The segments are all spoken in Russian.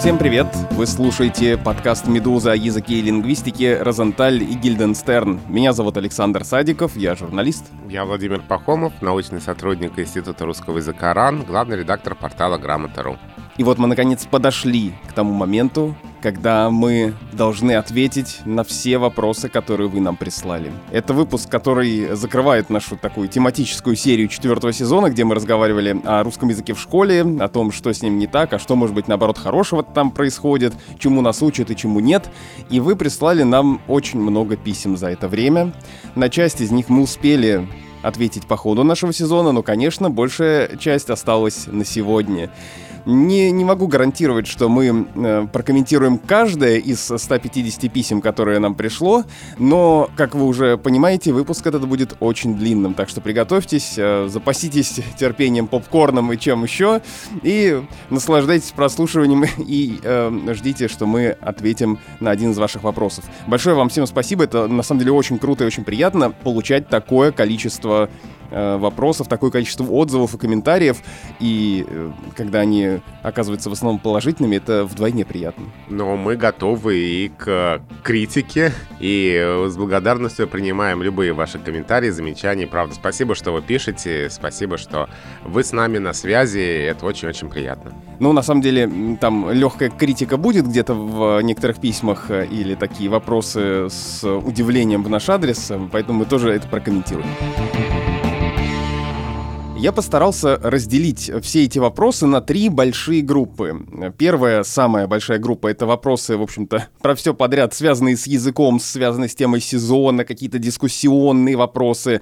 Всем привет! Вы слушаете подкаст «Медуза» о языке и лингвистике «Розенталь» и «Гильденстерн». Меня зовут Александр Садиков, я журналист. Я Владимир Пахомов, научный сотрудник Института русского языка РАН, главный редактор портала «Грамота.ру». И вот мы, наконец, подошли к тому моменту, когда мы должны ответить на все вопросы, которые вы нам прислали. Это выпуск, который закрывает нашу такую тематическую серию четвертого сезона, где мы разговаривали о русском языке в школе, о том, что с ним не так, а что, может быть, наоборот, хорошего там происходит, чему нас учат и чему нет. И вы прислали нам очень много писем за это время. На часть из них мы успели ответить по ходу нашего сезона, но, конечно, большая часть осталась на сегодня. Не, не могу гарантировать, что мы э, прокомментируем каждое из 150 писем, которое нам пришло, но, как вы уже понимаете, выпуск этот будет очень длинным, так что приготовьтесь, э, запаситесь терпением, попкорном и чем еще, и наслаждайтесь прослушиванием и э, ждите, что мы ответим на один из ваших вопросов. Большое вам всем спасибо, это на самом деле очень круто и очень приятно получать такое количество Э, вопросов, такое количество отзывов и комментариев, и э, когда они оказываются в основном положительными, это вдвойне приятно. Но мы готовы и к критике, и с благодарностью принимаем любые ваши комментарии, замечания. Правда, спасибо, что вы пишете, спасибо, что вы с нами на связи, это очень-очень приятно. Ну, на самом деле, там легкая критика будет где-то в некоторых письмах э, или такие вопросы с удивлением в наш адрес, поэтому мы тоже это прокомментируем. Я постарался разделить все эти вопросы на три большие группы. Первая, самая большая группа, это вопросы, в общем-то, про все подряд, связанные с языком, связанные с темой сезона, какие-то дискуссионные вопросы.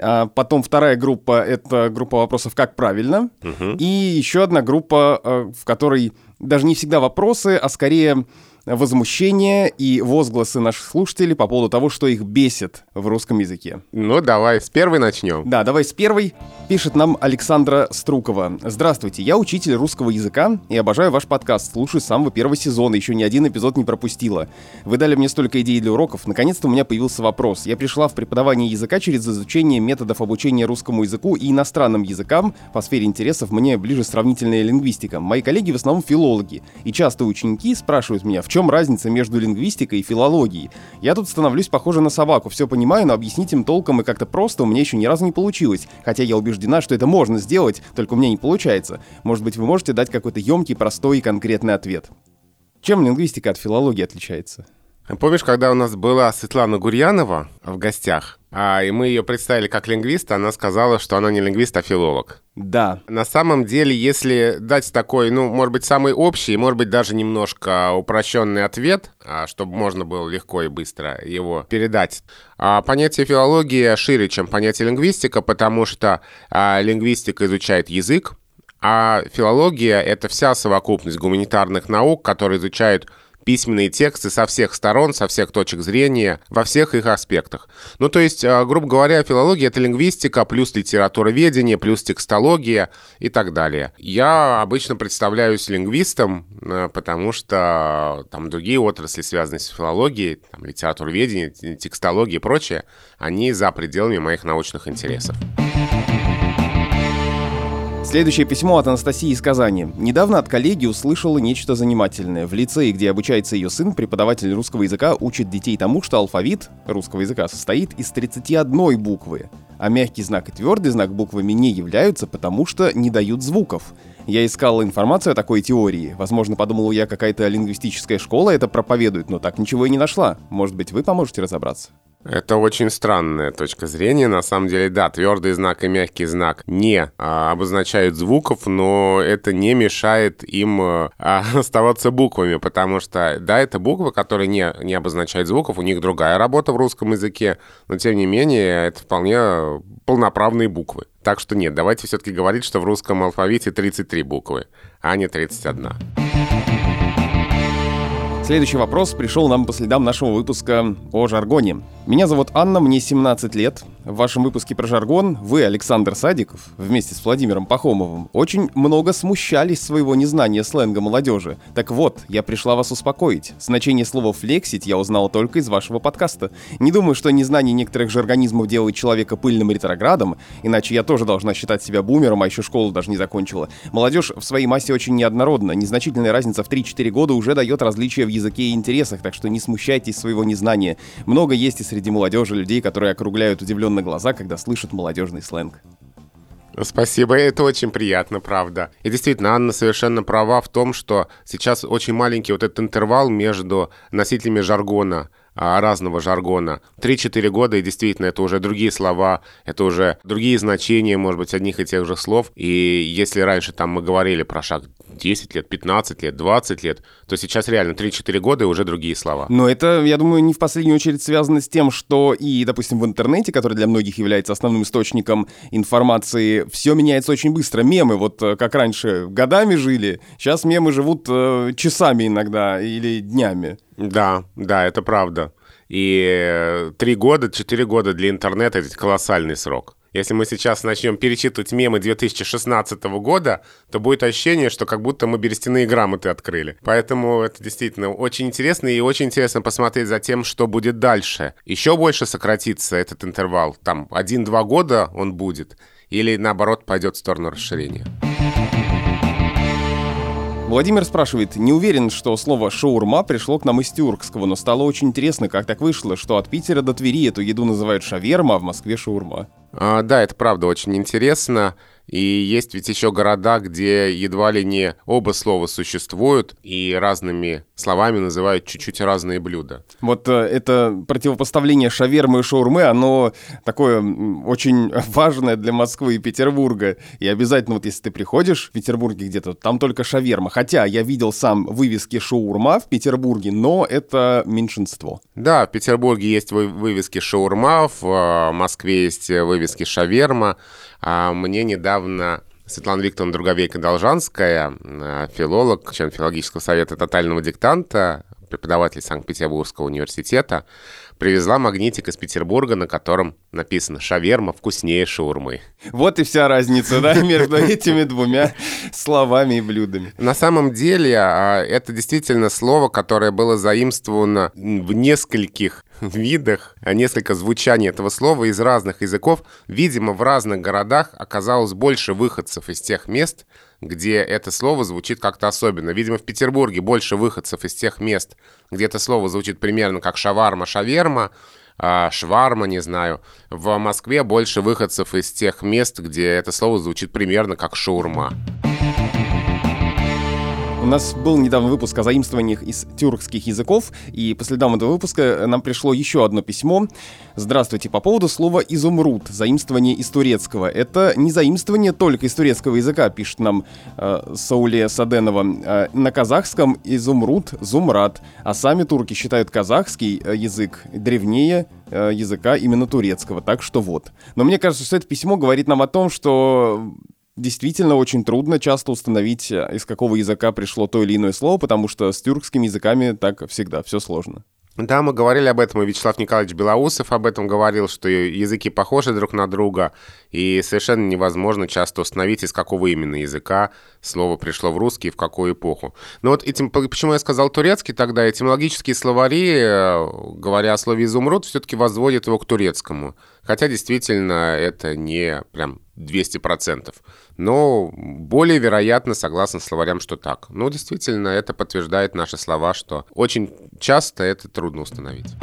А потом вторая группа — это группа вопросов «Как правильно?». Угу. И еще одна группа, э, в которой даже не всегда вопросы, а скорее возмущение и возгласы наших слушателей по поводу того, что их бесит в русском языке. Ну, давай с первой начнем. Да, давай с первой. Пишет нам Александра Струкова. Здравствуйте, я учитель русского языка и обожаю ваш подкаст. Слушаю с самого первого сезона, еще ни один эпизод не пропустила. Вы дали мне столько идей для уроков. Наконец-то у меня появился вопрос. Я пришла в преподавание языка через изучение методов обучения русскому языку и иностранным языкам. По сфере интересов мне ближе сравнительная лингвистика. Мои коллеги в основном филологи. И часто ученики спрашивают меня, в чем разница между лингвистикой и филологией? Я тут становлюсь похоже на собаку, все понимаю, но объяснить им толком и как-то просто у меня еще ни разу не получилось. Хотя я убеждена, что это можно сделать, только у меня не получается. Может быть, вы можете дать какой-то емкий, простой и конкретный ответ. Чем лингвистика от филологии отличается? Помнишь, когда у нас была Светлана Гурьянова в гостях, а, и мы ее представили как лингвиста, она сказала, что она не лингвист, а филолог. Да. На самом деле, если дать такой, ну, может быть, самый общий, может быть, даже немножко упрощенный ответ, а, чтобы можно было легко и быстро его передать. А, понятие филологии шире, чем понятие лингвистика, потому что а, лингвистика изучает язык, а филология — это вся совокупность гуманитарных наук, которые изучают письменные тексты со всех сторон, со всех точек зрения, во всех их аспектах. Ну, то есть, а, грубо говоря, филология — это лингвистика, плюс литературоведение, плюс текстология и так далее. Я обычно представляюсь лингвистом, э, потому что там другие отрасли, связанные с филологией, там, литературоведение, текстология и прочее, они за пределами моих научных интересов. Следующее письмо от Анастасии из Казани. Недавно от коллеги услышала нечто занимательное. В лицее, где обучается ее сын, преподаватель русского языка учит детей тому, что алфавит русского языка состоит из 31 буквы, а мягкий знак и твердый знак буквами не являются, потому что не дают звуков. Я искал информацию о такой теории. Возможно, подумал я, какая-то лингвистическая школа это проповедует, но так ничего и не нашла. Может быть, вы поможете разобраться? Это очень странная точка зрения. На самом деле, да, твердый знак и мягкий знак не а, обозначают звуков, но это не мешает им а, оставаться буквами, потому что, да, это буквы, которые не, не обозначают звуков, у них другая работа в русском языке, но тем не менее, это вполне полноправные буквы. Так что нет, давайте все-таки говорить, что в русском алфавите 33 буквы, а не 31. Следующий вопрос пришел нам по следам нашего выпуска о жаргоне. Меня зовут Анна, мне 17 лет. В вашем выпуске про жаргон вы, Александр Садиков, вместе с Владимиром Пахомовым, очень много смущались своего незнания сленга молодежи. Так вот, я пришла вас успокоить. Значение слова «флексить» я узнала только из вашего подкаста. Не думаю, что незнание некоторых жаргонизмов делает человека пыльным ретроградом, иначе я тоже должна считать себя бумером, а еще школу даже не закончила. Молодежь в своей массе очень неоднородна. Незначительная разница в 3-4 года уже дает различия в языке и интересах, так что не смущайтесь своего незнания. Много есть и среди молодежи людей, которые округляют удивленно глаза, когда слышат молодежный сленг. Спасибо, это очень приятно, правда. И действительно, Анна совершенно права в том, что сейчас очень маленький вот этот интервал между носителями жаргона, а, разного жаргона. 3-4 года, и действительно, это уже другие слова, это уже другие значения, может быть, одних и тех же слов. И если раньше там мы говорили про шаг 10 лет, 15 лет, 20 лет, то сейчас реально 3-4 года и уже другие слова. Но это, я думаю, не в последнюю очередь связано с тем, что и, допустим, в интернете, который для многих является основным источником информации, все меняется очень быстро. Мемы, вот э, как раньше годами жили, сейчас мемы живут э, часами иногда или днями. Да, да, это правда. И э, три года, четыре года для интернета — это колоссальный срок. Если мы сейчас начнем перечитывать мемы 2016 года, то будет ощущение, что как будто мы берестяные грамоты открыли. Поэтому это действительно очень интересно, и очень интересно посмотреть за тем, что будет дальше. Еще больше сократится этот интервал. Там 1-2 года он будет, или наоборот пойдет в сторону расширения. Владимир спрашивает, не уверен, что слово «шаурма» пришло к нам из тюркского, но стало очень интересно, как так вышло, что от Питера до Твери эту еду называют шаверма, а в Москве шаурма. А, да, это правда очень интересно. И есть ведь еще города, где едва ли не оба слова существуют, и разными словами называют чуть-чуть разные блюда. Вот э, это противопоставление шавермы и шаурмы, оно такое очень важное для Москвы и Петербурга. И обязательно вот если ты приходишь в Петербурге где-то, там только шаверма. Хотя я видел сам вывески шаурма в Петербурге, но это меньшинство. Да, в Петербурге есть вывески шаурма, в э, Москве есть вывески шаверма. А мне недавно Светлана Викторовна Друговейка-Должанская, э, филолог, член филологического совета тотального диктанта, преподаватель Санкт-Петербургского университета, привезла магнитик из Петербурга, на котором написано «Шаверма вкуснее шаурмы». Вот и вся разница, да, между этими двумя словами и блюдами. На самом деле, а, это действительно слово, которое было заимствовано в нескольких видах, а несколько звучаний этого слова из разных языков. Видимо, в разных городах оказалось больше выходцев из тех мест, где это слово звучит как-то особенно. Видимо, в Петербурге больше выходцев из тех мест, где это слово звучит примерно как шаварма, шаверма, а, шварма, не знаю. В Москве больше выходцев из тех мест, где это слово звучит примерно как шаурма. У нас был недавно выпуск о заимствованиях из тюркских языков, и по следам этого выпуска нам пришло еще одно письмо. Здравствуйте, по поводу слова «изумруд», заимствование из турецкого. Это не заимствование только из турецкого языка, пишет нам э, Сауле Саденова. Э, на казахском «изумруд» — «зумрад», а сами турки считают казахский э, язык древнее э, языка именно турецкого, так что вот. Но мне кажется, что это письмо говорит нам о том, что действительно очень трудно часто установить, э, из какого языка пришло то или иное слово, потому что с тюркскими языками так всегда, все сложно. Да, мы говорили об этом, и Вячеслав Николаевич Белоусов об этом говорил, что языки похожи друг на друга, и совершенно невозможно часто установить, из какого именно языка слово пришло в русский и в какую эпоху. Но вот этим, почему я сказал турецкий тогда, этимологические словари, э, говоря о слове «изумруд», все-таки возводят его к турецкому. Хотя действительно это не прям 200%. Но более вероятно, согласно словарям, что так. Но действительно, это подтверждает наши слова, что очень часто это трудно установить.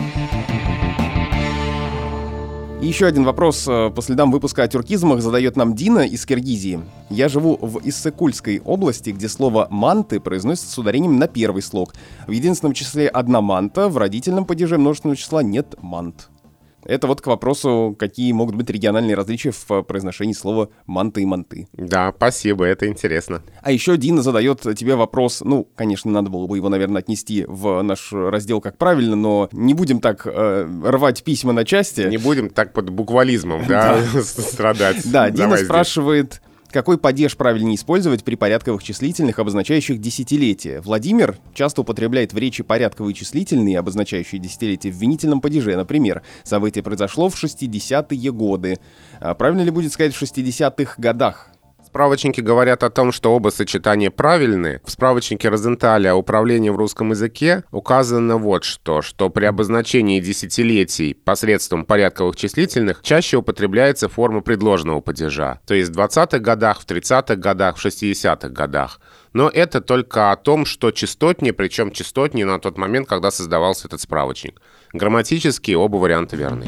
И еще один вопрос э, по следам выпуска о тюркизмах задает нам Дина из Киргизии. Я живу в Иссыкульской области, где слово «манты» произносится с ударением на первый слог. В единственном числе одна манта, в родительном падеже множественного числа нет мант. Это вот к вопросу, какие могут быть региональные различия в произношении слова «манты» и «манты». Да, спасибо, это интересно. А еще Дина задает тебе вопрос, ну, конечно, надо было бы его, наверное, отнести в наш раздел как правильно, но не будем так э, рвать письма на части. Не будем так под буквализмом, да, страдать. Да, Дина спрашивает, Какой падеж правильнее использовать при порядковых числительных, обозначающих десятилетия? Владимир часто употребляет в речи порядковые числительные, обозначающие десятилетия, в винительном падеже. Например, событие произошло в 60-е годы. А правильно ли будет сказать в 60-х годах? Справочники говорят о том, что оба сочетания правильные. В справочнике Розенталя «Управление в русском языке» указано вот что, что при обозначении десятилетий посредством порядковых числительных чаще употребляется форма предложенного падежа, то есть в 20-х годах, в 30-х годах, в 60-х годах. Но это только о том, что частотнее, причем частотнее на тот момент, когда создавался этот справочник. Грамматически оба варианта верны.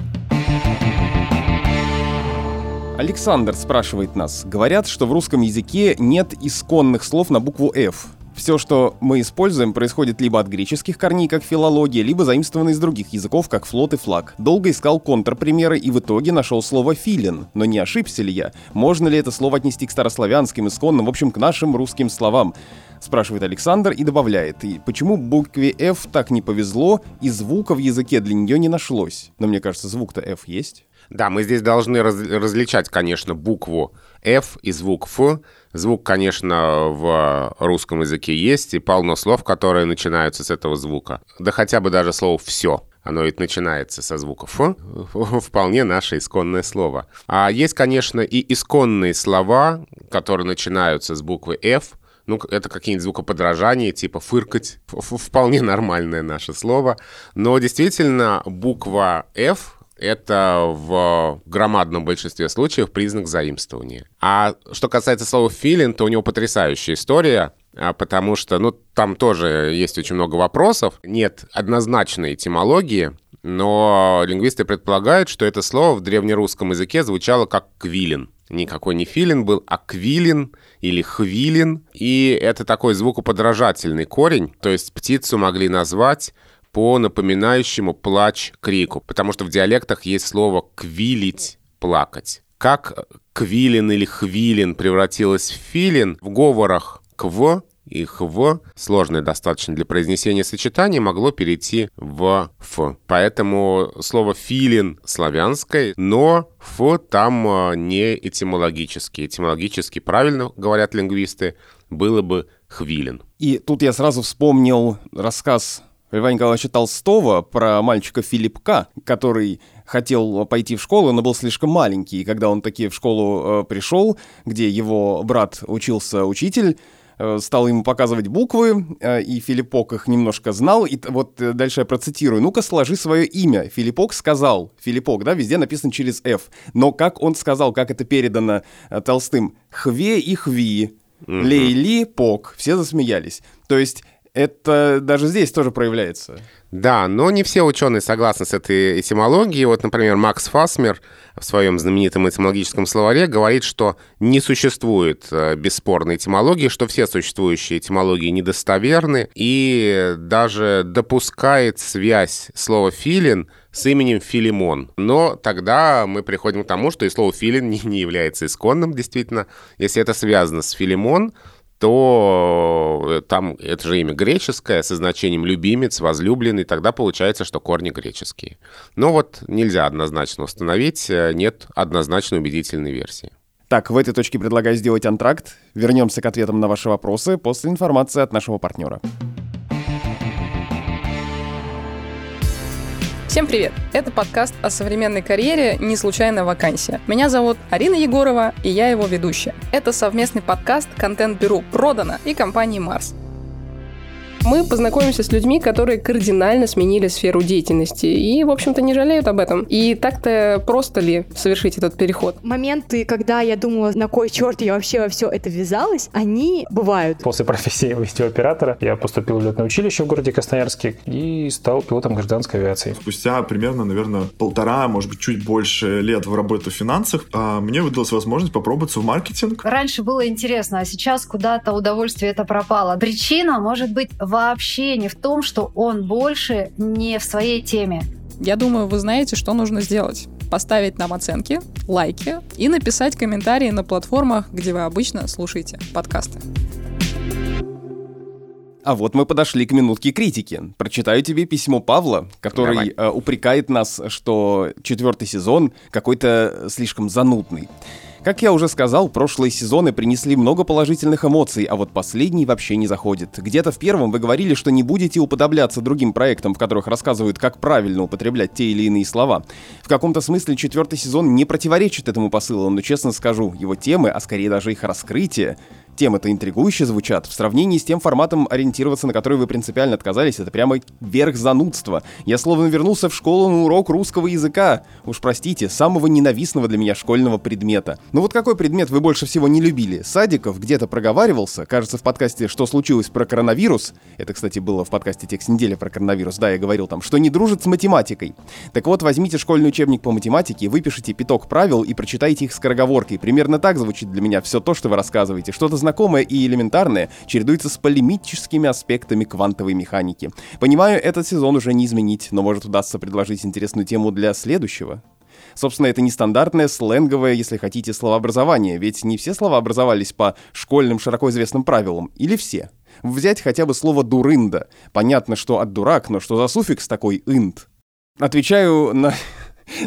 Александр спрашивает нас. Говорят, что в русском языке нет исконных слов на букву «F». Все, что мы используем, происходит либо от греческих корней, как филология, либо заимствовано из других языков, как флот и флаг. Долго искал контрпримеры и в итоге нашел слово «филин». Но не ошибся ли я? Можно ли это слово отнести к старославянским, исконным, в общем, к нашим русским словам? Спрашивает Александр и добавляет, и почему букве F так не повезло, и звука в языке для нее не нашлось? Но мне кажется, звук-то F есть. Да, мы здесь должны раз, различать, конечно, букву F и звук F. Звук, конечно, в русском языке есть, и полно слов, которые начинаются с этого звука. Да хотя бы даже слово «все». Оно ведь начинается со звука «ф», вполне наше исконное слово. А есть, конечно, и исконные слова, которые начинаются с буквы «ф», ну, это какие-нибудь звукоподражания, типа фыркать. Вполне нормальное наше слово. Но действительно, буква F это в громадном большинстве случаев признак заимствования. А что касается слова «филин», то у него потрясающая история, а, потому что, ну, там тоже есть очень много вопросов. Нет однозначной этимологии, но лингвисты предполагают, что это слово в древнерусском языке звучало как «квилин». Никакой не филин был, а квилин или хвилин. И это такой звукоподражательный корень, то есть птицу могли назвать по напоминающему плач крику, потому что в диалектах есть слово «квилить» — «плакать». Как «квилин» или «хвилин» превратилось в «филин» в говорах «кв» и «хв», сложное достаточно для произнесения сочетание, могло перейти в «ф». Поэтому слово «филин» славянское, но «ф» там а, не этимологически. Этимологически правильно, говорят лингвисты, было бы «хвилин». И тут я сразу вспомнил рассказ Льва Николаевича Толстого про мальчика Филиппка, который хотел пойти в школу, но был слишком маленький. И когда он таки в школу э, пришел, где его брат учился учитель, э, стал ему показывать буквы, э, и Филиппок их немножко знал. И вот э, дальше я процитирую. «Ну-ка, сложи свое имя». Филиппок сказал, Филиппок, да, везде написан через «Ф». Но как он сказал, как это передано э, Толстым? «Хве» и «хви», «лейли», «пок». Все засмеялись. То есть это даже здесь тоже проявляется. Да, но не все ученые согласны с этой этимологией. Вот, например, Макс Фасмер в своем знаменитом этимологическом словаре говорит, что не существует э, бесспорной этимологии, что все существующие этимологии недостоверны, и даже допускает связь слова «филин» с именем Филимон. Но тогда мы приходим к тому, что и слово «филин» не является исконным, действительно. Если это связано с Филимон, то э, там это же имя греческое со значением любимец, возлюбленный, тогда получается, что корни греческие. Но вот нельзя однозначно установить, э, нет однозначно убедительной версии. Так, в этой точке предлагаю сделать антракт. Вернемся к ответам на ваши вопросы после информации от нашего партнера. Всем привет! Это подкаст о современной карьере «Не случайная вакансия». Меня зовут Арина Егорова, и я его ведущая. Это совместный подкаст контент-бюро «Продано» и компании «Марс». Мы познакомимся с людьми, которые кардинально сменили сферу деятельности и, в общем-то, не жалеют об этом. И так-то просто ли совершить этот переход? Моменты, когда я думала, на кой черт я вообще во все это ввязалась, они бывают. После профессии видеооператора я поступил в летное училище в городе Красноярске и стал пилотом гражданской авиации. Спустя примерно, наверное, полтора, может быть, чуть больше лет в работе в финансах, а, мне выдалась возможность попробоваться в маркетинг. Раньше было интересно, а сейчас куда-то удовольствие это пропало. Причина может быть вообще не в том, что он больше не в своей теме. Я думаю, вы знаете, что нужно сделать. Поставить нам оценки, лайки и написать комментарии на платформах, где вы обычно слушаете подкасты. А вот мы подошли к минутке критики. Прочитаю тебе письмо Павла, который э, упрекает нас, что четвертый сезон какой-то слишком занудный. Как я уже сказал, прошлые сезоны принесли много положительных эмоций, а вот последний вообще не заходит. Где-то в первом вы говорили, что не будете уподобляться другим проектам, в которых рассказывают, как правильно употреблять те или иные слова. В каком-то смысле четвертый сезон не противоречит этому посылу, но честно скажу, его темы, а скорее даже их раскрытие, темы-то интригующе звучат. В сравнении с тем форматом ориентироваться, на который вы принципиально отказались, это прямо верх занудства. Я словно вернулся в школу на урок русского языка. Уж простите, самого ненавистного для меня школьного предмета. Ну вот какой предмет вы больше всего не любили? Садиков где-то проговаривался, кажется, в подкасте «Что случилось про коронавирус?» Это, кстати, было в подкасте «Текст недели» про коронавирус, да, я говорил там, что не дружит с математикой. Так вот, возьмите школьный учебник по математике, выпишите пяток правил и прочитайте их скороговоркой. Примерно так звучит для меня все то, что вы рассказываете. Что-то знакомое и элементарное чередуется с полемическими аспектами квантовой механики. Понимаю, этот сезон уже не изменить, но может удастся предложить интересную тему для следующего. Собственно, это нестандартное, сленговое, если хотите, словообразование, ведь не все слова образовались по школьным широко известным правилам, или все. Взять хотя бы слово «дурында». Понятно, что от «дурак», но что за суффикс такой «инд»? Отвечаю на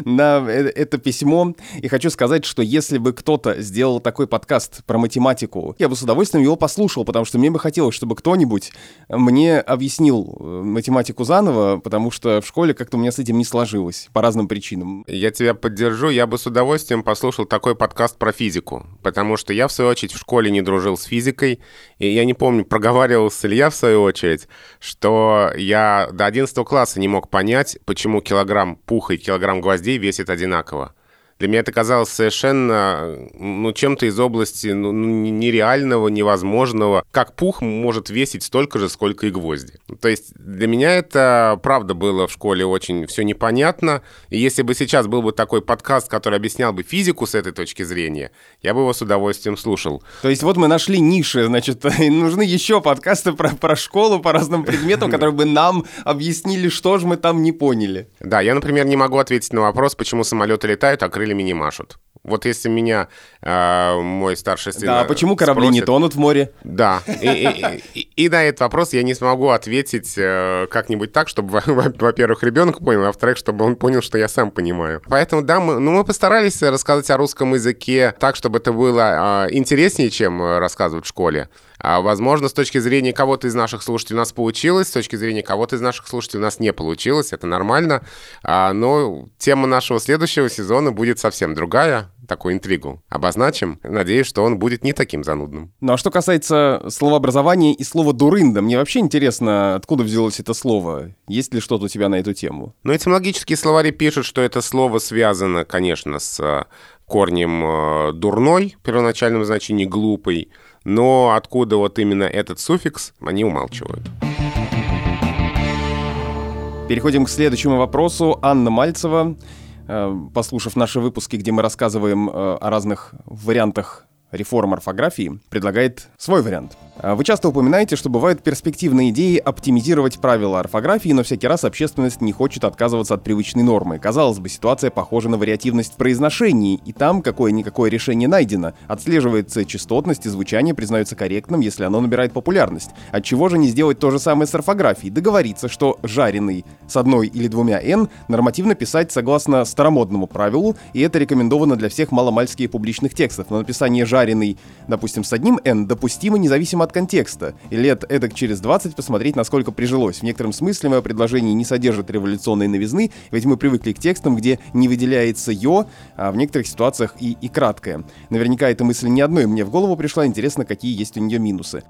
на э, это письмо. И хочу сказать, что если бы кто-то сделал такой подкаст про математику, я бы с удовольствием его послушал, потому что мне бы хотелось, чтобы кто-нибудь мне объяснил э, математику заново, потому что в школе как-то у меня с этим не сложилось по разным причинам. Я тебя поддержу. Я бы с удовольствием послушал такой подкаст про физику, потому что я, в свою очередь, в школе не дружил с физикой, и я не помню, проговаривался ли я, в свою очередь, что я до 11 класса не мог понять, почему килограмм пуха и килограмм гвоздей весит одинаково. Для меня это казалось совершенно, ну, чем-то из области ну, нереального, невозможного. Как пух может весить столько же, сколько и гвозди. То есть для меня это, правда, было в школе очень все непонятно. И если бы сейчас был бы такой подкаст, который объяснял бы физику с этой точки зрения, я бы его с удовольствием слушал. То есть вот мы нашли ниши, значит, нужны еще подкасты про, про школу по разным предметам, которые бы нам объяснили, что же мы там не поняли. Да, я, например, не могу ответить на вопрос, почему самолеты летают, а крылья крыльями не машут. Вот если меня э, мой старший сын... Да, а почему корабли спросит, не тонут в море? Да, и, и, и, и на этот вопрос я не смогу ответить э, как-нибудь так, чтобы, во-первых, ребенок понял, а во-вторых, чтобы он понял, что я сам понимаю. Поэтому, да, мы, ну, мы постарались рассказать о русском языке так, чтобы это было э, интереснее, чем рассказывать в школе. А, возможно, с точки зрения кого-то из наших слушателей у нас получилось, с точки зрения кого-то из наших слушателей у нас не получилось, это нормально. А, но тема нашего следующего сезона будет совсем другая такую интригу обозначим. Надеюсь, что он будет не таким занудным. Ну а что касается словообразования и слова «дурында», мне вообще интересно, откуда взялось это слово? Есть ли что-то у тебя на эту тему? Ну, этимологические словари пишут, что это слово связано, конечно, с корнем э, «дурной», в первоначальном значении «глупый», но откуда вот именно этот суффикс, они умалчивают. Переходим к следующему вопросу. Анна Мальцева, э, послушав наши выпуски, где мы рассказываем э, о разных вариантах реформ орфографии, предлагает свой вариант – а вы часто упоминаете, что бывают перспективные идеи оптимизировать правила орфографии, но всякий раз общественность не хочет отказываться от привычной нормы. Казалось бы, ситуация похожа на вариативность в произношении, и там какое-никакое решение найдено. Отслеживается частотность и звучание признается корректным, если оно набирает популярность. От чего же не сделать то же самое с орфографией? Договориться, что «жареный» с одной или двумя «н» нормативно писать согласно старомодному правилу, и это рекомендовано для всех маломальских публичных текстов. Но написание «жареный», допустим, с одним «н» допустимо независимо от контекста, и лет эдак через 20 посмотреть, насколько прижилось. В некотором смысле мое предложение не содержит революционной новизны, ведь мы привыкли к текстам, где не выделяется «ё», а в некоторых ситуациях и, и краткое. Наверняка эта мысль не одной мне в голову пришла, интересно, какие есть у нее минусы.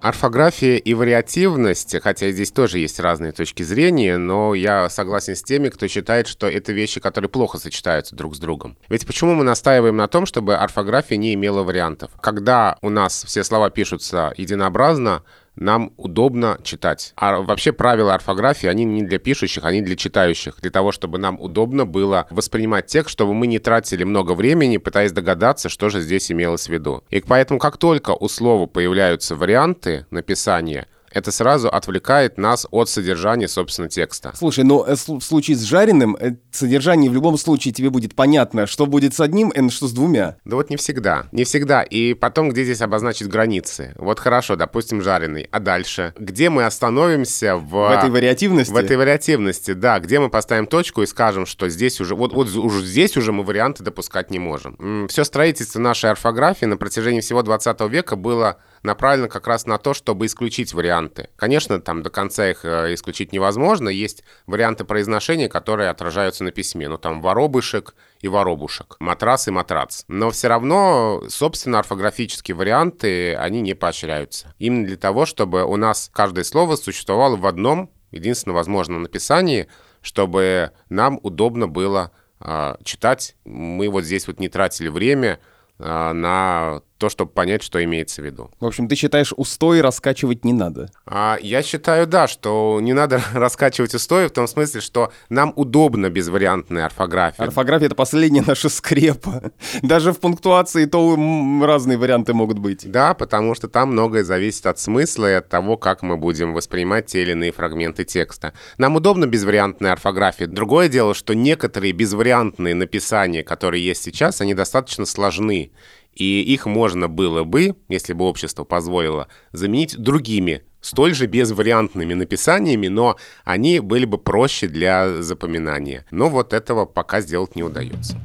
Орфография и вариативность, хотя здесь тоже есть разные точки зрения, но я согласен с теми, кто считает, что это вещи, которые плохо сочетаются друг с другом. Ведь почему мы настаиваем на том, чтобы орфография не имела вариантов? Когда у нас все слова пишутся единообразно, нам удобно читать. А вообще правила орфографии, они не для пишущих, они для читающих. Для того, чтобы нам удобно было воспринимать текст, чтобы мы не тратили много времени, пытаясь догадаться, что же здесь имелось в виду. И поэтому, как только у слова появляются варианты написания, это сразу отвлекает нас от содержания, собственно, текста. Слушай, но э, в случае с жареным, э, содержание в любом случае тебе будет понятно, что будет с одним, и что с двумя. Да вот не всегда. Не всегда. И потом, где здесь обозначить границы? Вот хорошо, допустим, жареный. А дальше? Где мы остановимся в... В этой вариативности? В этой вариативности, да. Где мы поставим точку и скажем, что здесь уже... Вот, вот уже здесь уже мы варианты допускать не можем. Все строительство нашей орфографии на протяжении всего 20 века было направлено как раз на то, чтобы исключить варианты. Конечно, там до конца их э, исключить невозможно. Есть варианты произношения, которые отражаются на письме. Ну, там воробышек и воробушек, матрас и матрац. Но все равно, собственно, орфографические варианты, они не поощряются. Именно для того, чтобы у нас каждое слово существовало в одном, единственно возможном написании, чтобы нам удобно было э, читать. Мы вот здесь вот не тратили время э, на то, чтобы понять, что имеется в виду. В общем, ты считаешь, устои раскачивать не надо? А, я считаю, да, что не надо раскачивать устои в том смысле, что нам удобно безвариантная орфография. Орфография — это последняя наша скрепа. Даже в пунктуации то разные варианты могут быть. Да, потому что там многое зависит от смысла и от того, как мы будем воспринимать те или иные фрагменты текста. Нам удобно безвариантная орфография. Другое дело, что некоторые безвариантные написания, которые есть сейчас, они достаточно сложны. И их можно было бы, если бы общество позволило, заменить другими, столь же безвариантными написаниями, но они были бы проще для запоминания. Но вот этого пока сделать не удается.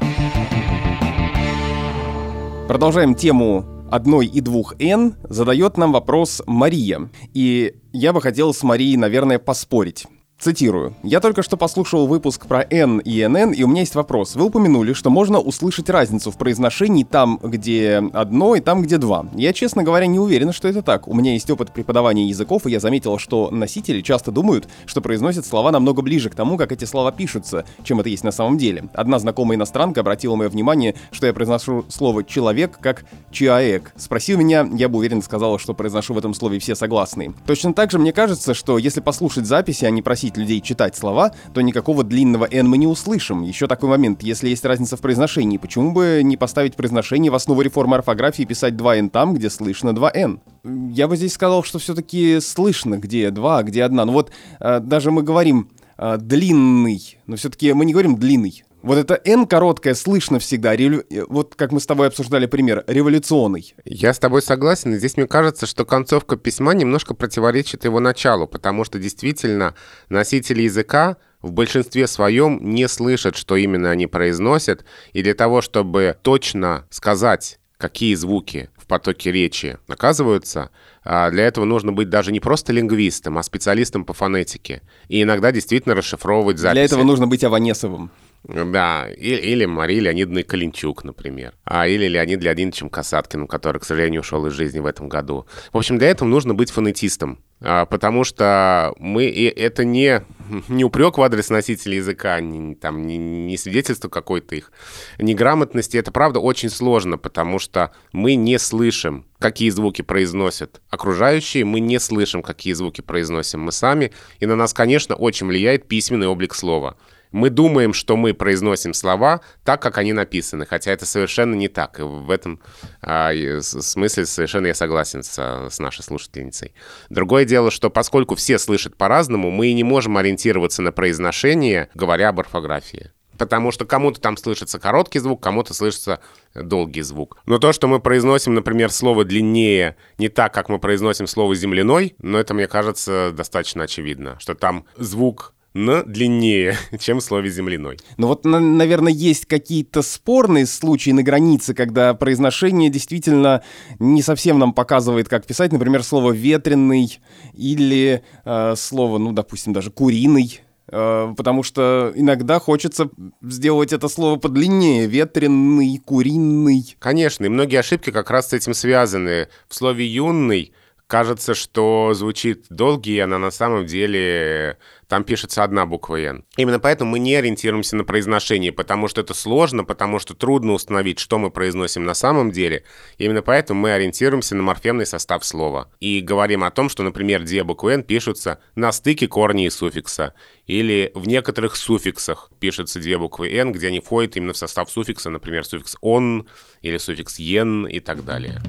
Продолжаем тему одной и двух «н» задает нам вопрос Мария. И я бы хотел с Марией, наверное, поспорить. Цитирую. «Я только что послушал выпуск про N и NN, и у меня есть вопрос. Вы упомянули, что можно услышать разницу в произношении там, где одно, и там, где два. Я, честно говоря, не уверен, что это так. У меня есть опыт преподавания языков, и я заметил, что носители часто думают, что произносят слова намного ближе к тому, как эти слова пишутся, чем это есть на самом деле. Одна знакомая иностранка обратила мое внимание, что я произношу слово «человек» как «человек». Спросил меня, я бы уверенно сказала, что произношу в этом слове все согласные. Точно так же мне кажется, что если послушать записи, а не просить научить людей читать слова, то никакого длинного «н» мы не услышим. Еще такой момент, если есть разница в произношении, почему бы не поставить произношение в основу реформы орфографии и писать 2 «н» там, где слышно 2 «н»? Я бы здесь сказал, что все-таки слышно, где 2, а где 1. Ну вот э, даже мы говорим э, длинный, но все-таки мы не говорим длинный. Вот это «Н» короткое слышно всегда. Револю... Вот как мы с тобой обсуждали пример, революционный. Я с тобой согласен. здесь мне кажется, что концовка письма немножко противоречит его началу, потому что действительно носители языка в большинстве своем не слышат, что именно они произносят, и для того, чтобы точно сказать, какие звуки в потоке речи оказываются, а, для этого нужно быть даже не просто лингвистом, а специалистом по фонетике. И иногда действительно расшифровывать записи. Для этого нужно быть Аванесовым. Да, или, или Марии Леонидовной Калинчук, например. А, или Леонид Леонидовичем Касаткиным, который, к сожалению, ушел из жизни в этом году. В общем, для этого нужно быть фонетистом. А, потому что мы... И это не, не упрек в адрес носителя языка, не, там, не, не свидетельство какой-то их неграмотности. Это, правда, очень сложно, потому что мы не слышим, какие звуки произносят окружающие, мы не слышим, какие звуки произносим мы сами. И на нас, конечно, очень влияет письменный облик слова. Мы думаем, что мы произносим слова так, как они написаны, хотя это совершенно не так. И в этом а, смысле совершенно я согласен с, с нашей слушательницей. Другое дело, что поскольку все слышат по-разному, мы и не можем ориентироваться на произношение, говоря об орфографии потому что кому-то там слышится короткий звук, кому-то слышится долгий звук. Но то, что мы произносим, например, слово длиннее не так, как мы произносим слово земляной, но это, мне кажется, достаточно очевидно, что там звук но длиннее, чем в слове «земляной». Ну вот, наверное, есть какие-то спорные случаи на границе, когда произношение действительно не совсем нам показывает, как писать, например, слово «ветреный» или э, слово, ну, допустим, даже «куриный». Э, потому что иногда хочется сделать это слово подлиннее. Ветреный, куриный. Конечно, и многие ошибки как раз с этим связаны. В слове «юный» кажется, что звучит долгий, а на самом деле там пишется одна буква «Н». Именно поэтому мы не ориентируемся на произношение, потому что это сложно, потому что трудно установить, что мы произносим на самом деле. Именно поэтому мы ориентируемся на морфемный состав слова. И говорим о том, что, например, две буквы «Н» пишутся на стыке корня и суффикса. Или в некоторых суффиксах пишутся две буквы «Н», где они входят именно в состав суффикса, например, суффикс «он» или суффикс «ен» и так далее.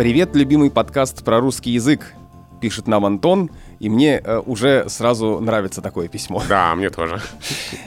Привет, любимый подкаст про русский язык, пишет нам Антон, и мне э, уже сразу нравится такое письмо. Да, мне тоже.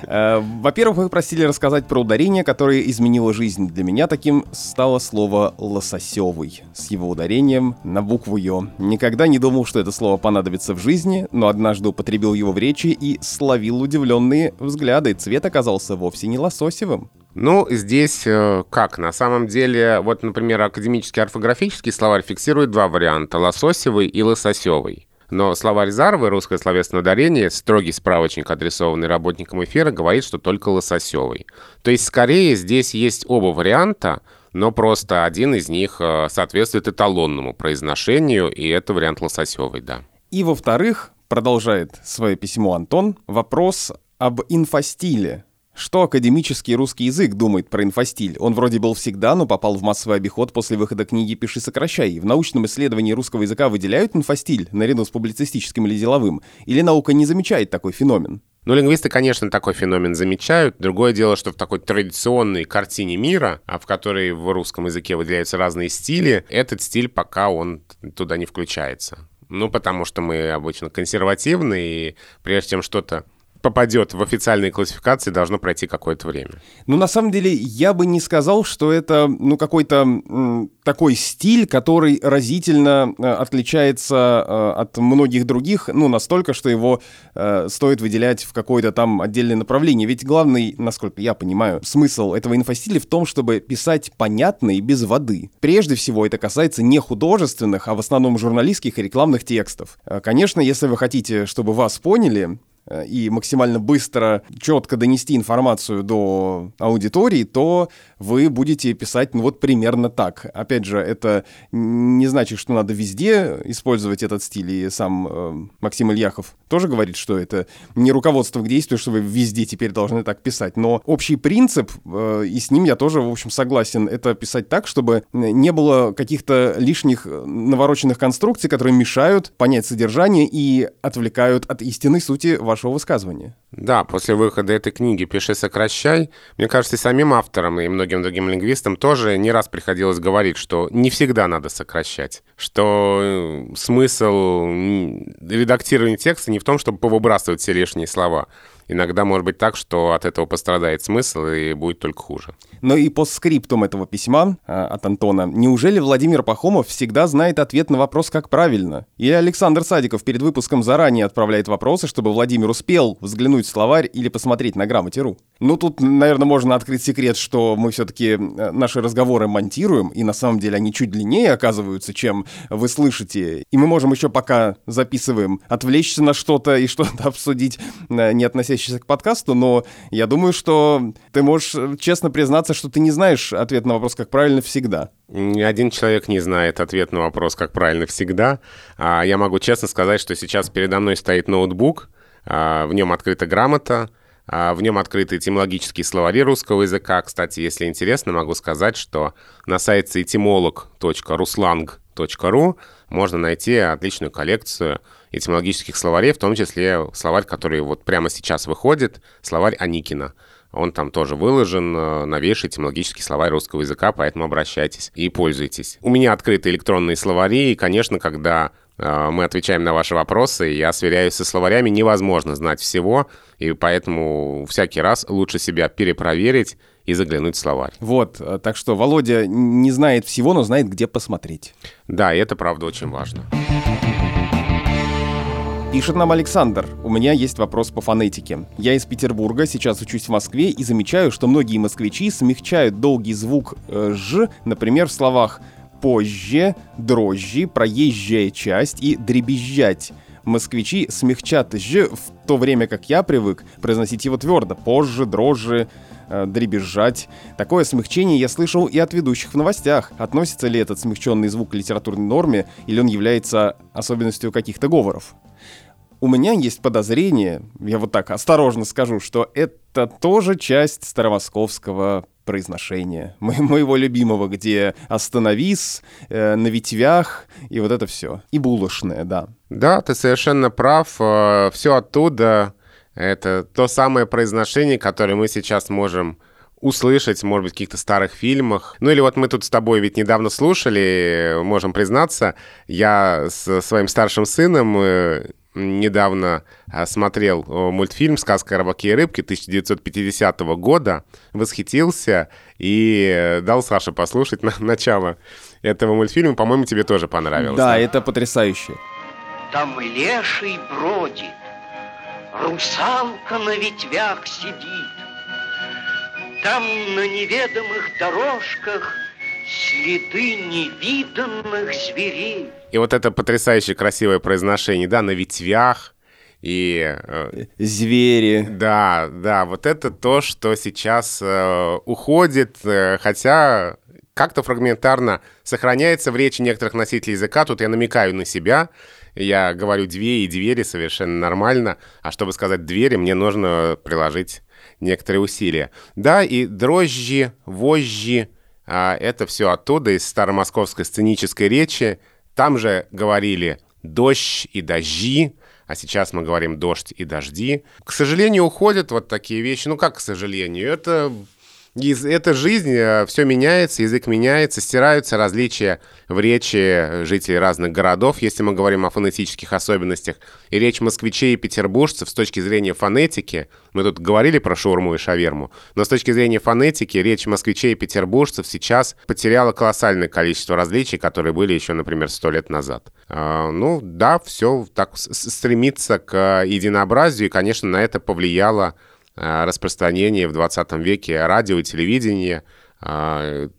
Э, во-первых, вы просили рассказать про ударение, которое изменило жизнь. Для меня таким стало слово «лососевый» с его ударением на букву «ё». Никогда не думал, что это слово понадобится в жизни, но однажды употребил его в речи и словил удивленные взгляды. Цвет оказался вовсе не лососевым. Ну, здесь э, как? На самом деле, вот, например, академический орфографический словарь фиксирует два варианта – лососевый и лососевый. Но словарь Зарвы, русское словесное ударение, строгий справочник, адресованный работникам эфира, говорит, что только лососевый. То есть, скорее, здесь есть оба варианта, но просто один из них э, соответствует эталонному произношению, и это вариант лососевый, да. И, во-вторых, продолжает свое письмо Антон, вопрос об инфостиле. Что академический русский язык думает про инфостиль? Он вроде был всегда, но попал в массовый обиход после выхода книги «Пиши, сокращай». В научном исследовании русского языка выделяют инфостиль, наряду с публицистическим или деловым? Или наука не замечает такой феномен? Ну, лингвисты, конечно, такой феномен замечают. Другое дело, что в такой традиционной картине мира, а в которой в русском языке выделяются разные стили, этот стиль пока он туда не включается. Ну, потому что мы обычно консервативны, и прежде чем что-то попадет в официальные классификации, должно пройти какое-то время. Ну, на самом деле, я бы не сказал, что это, ну, какой-то такой стиль, который разительно э, отличается э, от многих других, ну, настолько, что его э, стоит выделять в какое-то там отдельное направление. Ведь главный, насколько я понимаю, смысл этого инфостиля в том, чтобы писать понятно и без воды. Прежде всего, это касается не художественных, а в основном журналистских и рекламных текстов. Э, конечно, если вы хотите, чтобы вас поняли, и максимально быстро, четко донести информацию до аудитории, то вы будете писать, ну вот примерно так. Опять же, это не значит, что надо везде использовать этот стиль, и сам э, Максим Ильяхов тоже говорит, что это не руководство к действию, что вы везде теперь должны так писать, но общий принцип, э, и с ним я тоже, в общем, согласен, это писать так, чтобы не было каких-то лишних навороченных конструкций, которые мешают понять содержание и отвлекают от истинной сути вашего высказывания. Да, после выхода этой книги «Пиши, сокращай», мне кажется, самим авторам, и многим другим лингвистам тоже не раз приходилось говорить, что не всегда надо сокращать, что э, смысл редактирования текста не в том, чтобы повыбрасывать все лишние слова, иногда может быть так, что от этого пострадает смысл и будет только хуже. Но и по скриптум этого письма а, от Антона. Неужели Владимир Пахомов всегда знает ответ на вопрос, как правильно? Или Александр Садиков перед выпуском заранее отправляет вопросы, чтобы Владимир успел взглянуть в словарь или посмотреть на грамоте.ру? Ну, тут, наверное, можно открыть секрет, что мы все-таки э, наши разговоры монтируем, и на самом деле они чуть длиннее оказываются, чем вы слышите. И мы можем еще пока записываем отвлечься на что-то и что-то обсудить, э, не относящееся относящийся к подкасту, но я думаю, что ты можешь честно признаться, что ты не знаешь ответ на вопрос, как правильно всегда. Ни один человек не знает ответ на вопрос, как правильно всегда. А я могу честно сказать, что сейчас передо мной стоит ноутбук, а, в нем открыта грамота, а, в нем открыты этимологические словари русского языка. Кстати, если интересно, могу сказать, что на сайте etymolog.ruslang.ru можно найти отличную коллекцию этимологических словарей, в том числе словарь, который вот прямо сейчас выходит, словарь Аникина. Он там тоже выложен, э, новейший этимологический словарь русского языка, поэтому обращайтесь и пользуйтесь. У меня открыты электронные словари, и, конечно, когда э, мы отвечаем на ваши вопросы, я сверяюсь со словарями, невозможно знать всего, и поэтому всякий раз лучше себя перепроверить и заглянуть в словарь. Вот, э, так что Володя не знает всего, но знает, где посмотреть. Да, и это правда очень важно. Пишет нам Александр. У меня есть вопрос по фонетике. Я из Петербурга, сейчас учусь в Москве и замечаю, что многие москвичи смягчают долгий звук э, «ж», например, в словах «позже», «дрожжи», «проезжая часть» и «дребезжать». Москвичи смягчат «ж», в то время как я привык произносить его твердо «позже», «дрожжи», э, дребезжать. Такое смягчение я слышал и от ведущих в новостях. Относится ли этот смягченный звук к литературной норме, или он является особенностью каких-то говоров? У меня есть подозрение, я вот так осторожно скажу, что это тоже часть старомосковского произношения, мо моего любимого, где «остановись», э, «на ветвях» и вот это все. И булочное, да. Да, ты совершенно прав. Э, все оттуда. Это то самое произношение, которое мы сейчас можем услышать, может быть, в каких-то старых фильмах. Ну или вот мы тут с тобой ведь недавно слушали, можем признаться, я с своим старшим сыном э, недавно а, смотрел мультфильм «Сказка о рыбаке и рыбке» 1950 года, восхитился и э, дал Саше послушать на начало этого мультфильма. По-моему, тебе тоже понравилось. Да, это потрясающе. Там леший бродит, русалка на ветвях сидит, там на неведомых дорожках следы невиданных зверей. И вот это потрясающе красивое произношение, да, на ветвях, и... Э, Звери. Да, да, вот это то, что сейчас э, уходит, э, хотя как-то фрагментарно сохраняется в речи некоторых носителей языка. Тут я намекаю на себя. Я говорю «две» и «двери» совершенно нормально. А чтобы сказать «двери», мне нужно приложить некоторые усилия. Да, и дрожжи, вожжи, а, это все оттуда, из старомосковской сценической речи. Там же говорили «дождь» и «дожди», а сейчас мы говорим «дождь» и «дожди». К сожалению, уходят вот такие вещи. Ну, как к сожалению? Это это жизнь, э, все меняется, язык меняется, стираются различия в речи жителей разных городов, если мы говорим о фонетических особенностях. И речь москвичей и петербуржцев с точки зрения фонетики, мы тут говорили про шаурму и шаверму, но с точки зрения фонетики речь москвичей и петербуржцев сейчас потеряла колоссальное количество различий, которые были еще, например, сто лет назад. А, ну да, все так стремится к единообразию, и, конечно, на это повлияло Э, распространение в 20 веке радио и телевидения э,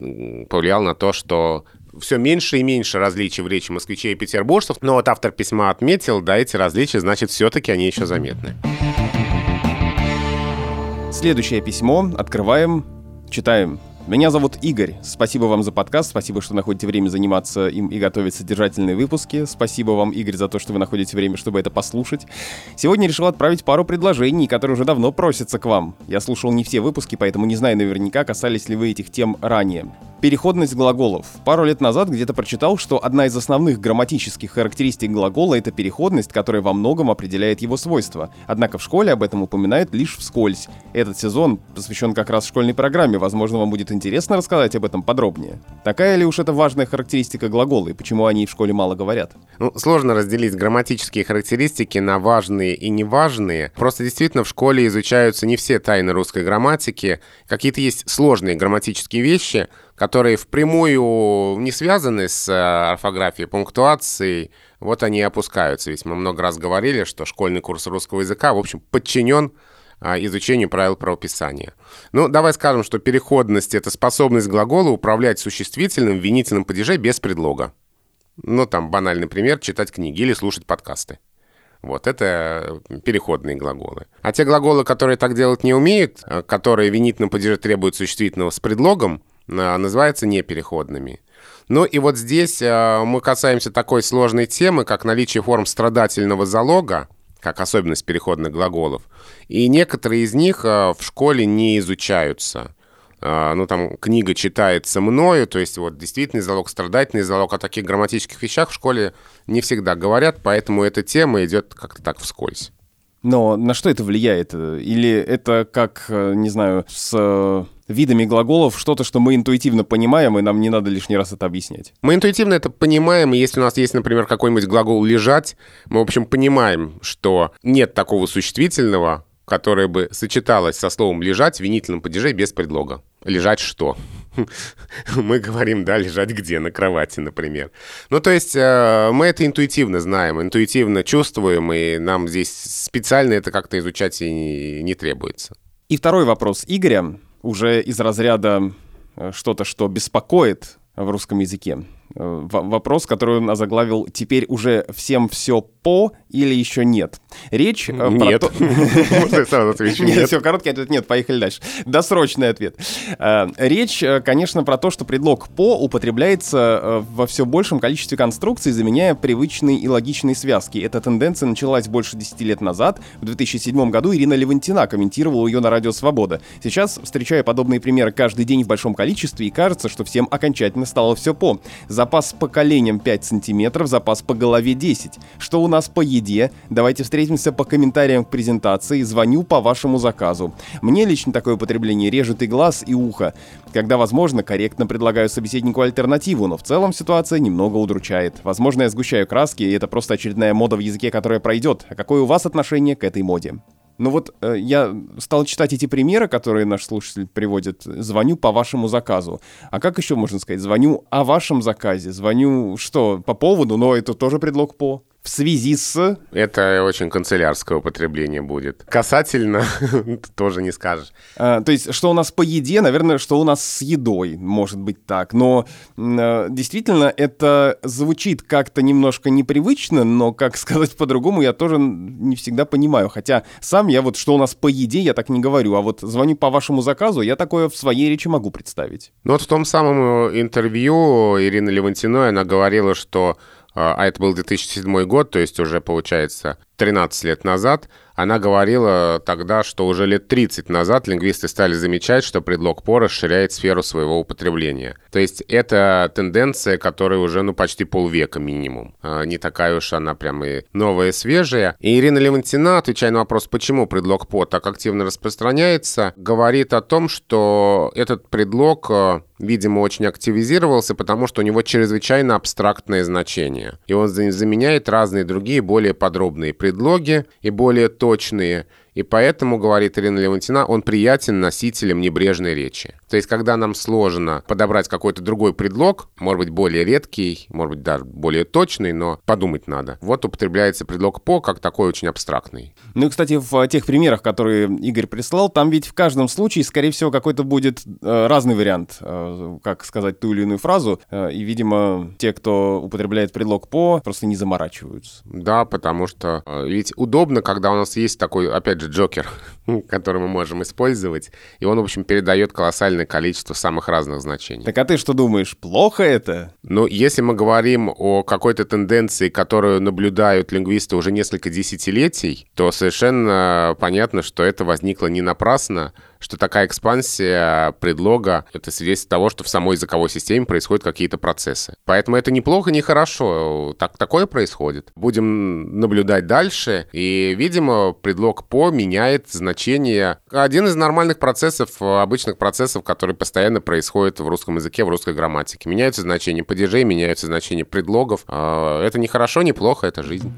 повлиял на то, что все меньше и меньше различий в речи москвичей и петербуржцев. Но вот автор письма отметил, да, эти различия, значит, все-таки они еще заметны. Следующее письмо открываем, читаем. Меня зовут Игорь. Спасибо вам за подкаст, спасибо, что находите время заниматься им и готовить содержательные выпуски. Спасибо вам, Игорь, за то, что вы находите время, чтобы это послушать. Сегодня решил отправить пару предложений, которые уже давно просятся к вам. Я слушал не все выпуски, поэтому не знаю наверняка, касались ли вы этих тем ранее. Переходность глаголов. Пару лет назад где-то прочитал, что одна из основных грамматических характеристик глагола — это переходность, которая во многом определяет его свойства. Однако в школе об этом упоминают лишь вскользь. Этот сезон посвящен как раз школьной программе, возможно, вам будет интересно рассказать об этом подробнее. Такая ли уж это важная характеристика глагола и почему они в школе мало говорят? Ну, сложно разделить грамматические характеристики на важные и неважные. Просто действительно в школе изучаются не все тайны русской грамматики. Какие-то есть сложные грамматические вещи — которые впрямую не связаны с э, орфографией, пунктуацией, вот они и опускаются. Ведь мы много раз говорили, что школьный курс русского языка, в общем, подчинен а, изучению правил правописания. Ну, давай скажем, что переходность — это способность глагола управлять существительным в винительном падеже без предлога. Ну, там, банальный пример — читать книги или слушать подкасты. Вот, это переходные глаголы. А те глаголы, которые так делать не умеют, э, которые в винительном падеже требуют существительного с предлогом, а, называются непереходными. Ну и вот здесь мы касаемся такой сложной темы, как наличие форм страдательного залога, как особенность переходных глаголов. И некоторые из них а, в школе не изучаются. Ну, там книга читается мною, то есть вот действительный залог, страдательный залог о таких грамматических вещах в школе не всегда говорят, поэтому эта тема идет как-то так вскользь. Но на что это влияет? Или это как, э, не знаю, с видами глаголов что-то, что мы интуитивно понимаем, и нам не надо лишний раз это объяснять. Мы интуитивно это понимаем, и если у нас есть, например, какой-нибудь глагол «лежать», мы, в общем, понимаем, что нет такого существительного, которое бы сочеталось со словом «лежать» в винительном падеже без предлога. Лежать что? Мы говорим, да, лежать где? На кровати, например. Ну, то есть э, мы это интуитивно знаем, интуитивно чувствуем, и нам здесь специально это как-то изучать и не требуется. И второй вопрос Игоря уже из разряда э, что-то, что беспокоит в русском языке. Э, вопрос, который он озаглавил «Теперь уже всем все по или еще нет?» Речь э, нет. про то... Можно сразу отвечу нет. Все, короткий ответ нет, поехали дальше. Досрочный ответ. Э, речь, конечно, про то, что предлог «по» употребляется во все большем количестве конструкций, заменяя привычные и логичные связки. Эта тенденция началась больше 10 лет назад. В 2007 году Ирина Левантина комментировала ее на Радио Свобода. Сейчас, встречая подобные примеры каждый день в большом количестве, и кажется, что всем окончательно стало все «по». За запас по коленям 5 сантиметров, запас по голове 10. Что у нас по еде? Давайте встретимся по комментариям к презентации. Звоню по вашему заказу. Мне лично такое употребление режет и глаз, и ухо. Когда возможно, корректно предлагаю собеседнику альтернативу, но в целом ситуация немного удручает. Возможно, я сгущаю краски, и это просто очередная мода в языке, которая пройдет. А какое у вас отношение к этой моде? Ну вот э, я стал читать эти примеры, которые наш слушатель приводит. Звоню по вашему заказу. А как еще можно сказать? Звоню о вашем заказе. Звоню что? По поводу, но это тоже предлог по в связи с... Это очень канцелярское употребление будет. Касательно тоже не скажешь. А, то есть, что у нас по еде, наверное, что у нас с едой, может быть так. Но а, действительно, это звучит как-то немножко непривычно, но, как сказать по-другому, я тоже не всегда понимаю. Хотя сам я вот, что у нас по еде, я так не говорю. А вот звоню по вашему заказу, я такое в своей речи могу представить. Ну вот в том самом интервью Ирины Левантиной она говорила, что а, а это был 2007 год, то есть уже, получается, 13 лет назад, она говорила тогда, что уже лет 30 назад лингвисты стали замечать, что предлог «по» расширяет сферу своего употребления. То есть это тенденция, которая уже ну, почти полвека минимум. А, не такая уж она прям и новая свежая. И Ирина Левантина, отвечая на вопрос, почему предлог «по» так активно распространяется, говорит о том, что этот предлог а, видимо, очень активизировался, потому что у него чрезвычайно абстрактное значение. И он заменяет разные другие более подробные предлоги и более точные – и поэтому, говорит Ирина Левантина, он приятен носителям небрежной речи. То есть, когда нам сложно подобрать какой-то другой предлог, может быть, более редкий, может быть, даже более точный, но подумать надо. Вот употребляется предлог «по» как такой очень абстрактный. Ну и, кстати, в тех примерах, которые Игорь прислал, там ведь в каждом случае, скорее всего, какой-то будет э, разный вариант, э, как сказать ту или иную фразу. Э, и, видимо, те, кто употребляет предлог «по», просто не заморачиваются. Да, потому что э, ведь удобно, когда у нас есть такой, опять же, же Джокер, который мы можем использовать, и он, в общем, передает колоссальное количество самых разных значений. Так а ты что думаешь, плохо это? Ну, если мы говорим о какой-то тенденции, которую наблюдают лингвисты уже несколько десятилетий, то совершенно понятно, что это возникло не напрасно, что такая экспансия предлога — это свидетельство того, что в самой языковой системе происходят какие-то процессы. Поэтому это неплохо, не хорошо. Так, такое происходит. Будем наблюдать дальше, и, видимо, предлог «по» меняет значение. Один из нормальных процессов, обычных процессов, которые постоянно происходят в русском языке, в русской грамматике. Меняются значения падежей, меняются значения предлогов. А, это не хорошо, не плохо, это жизнь.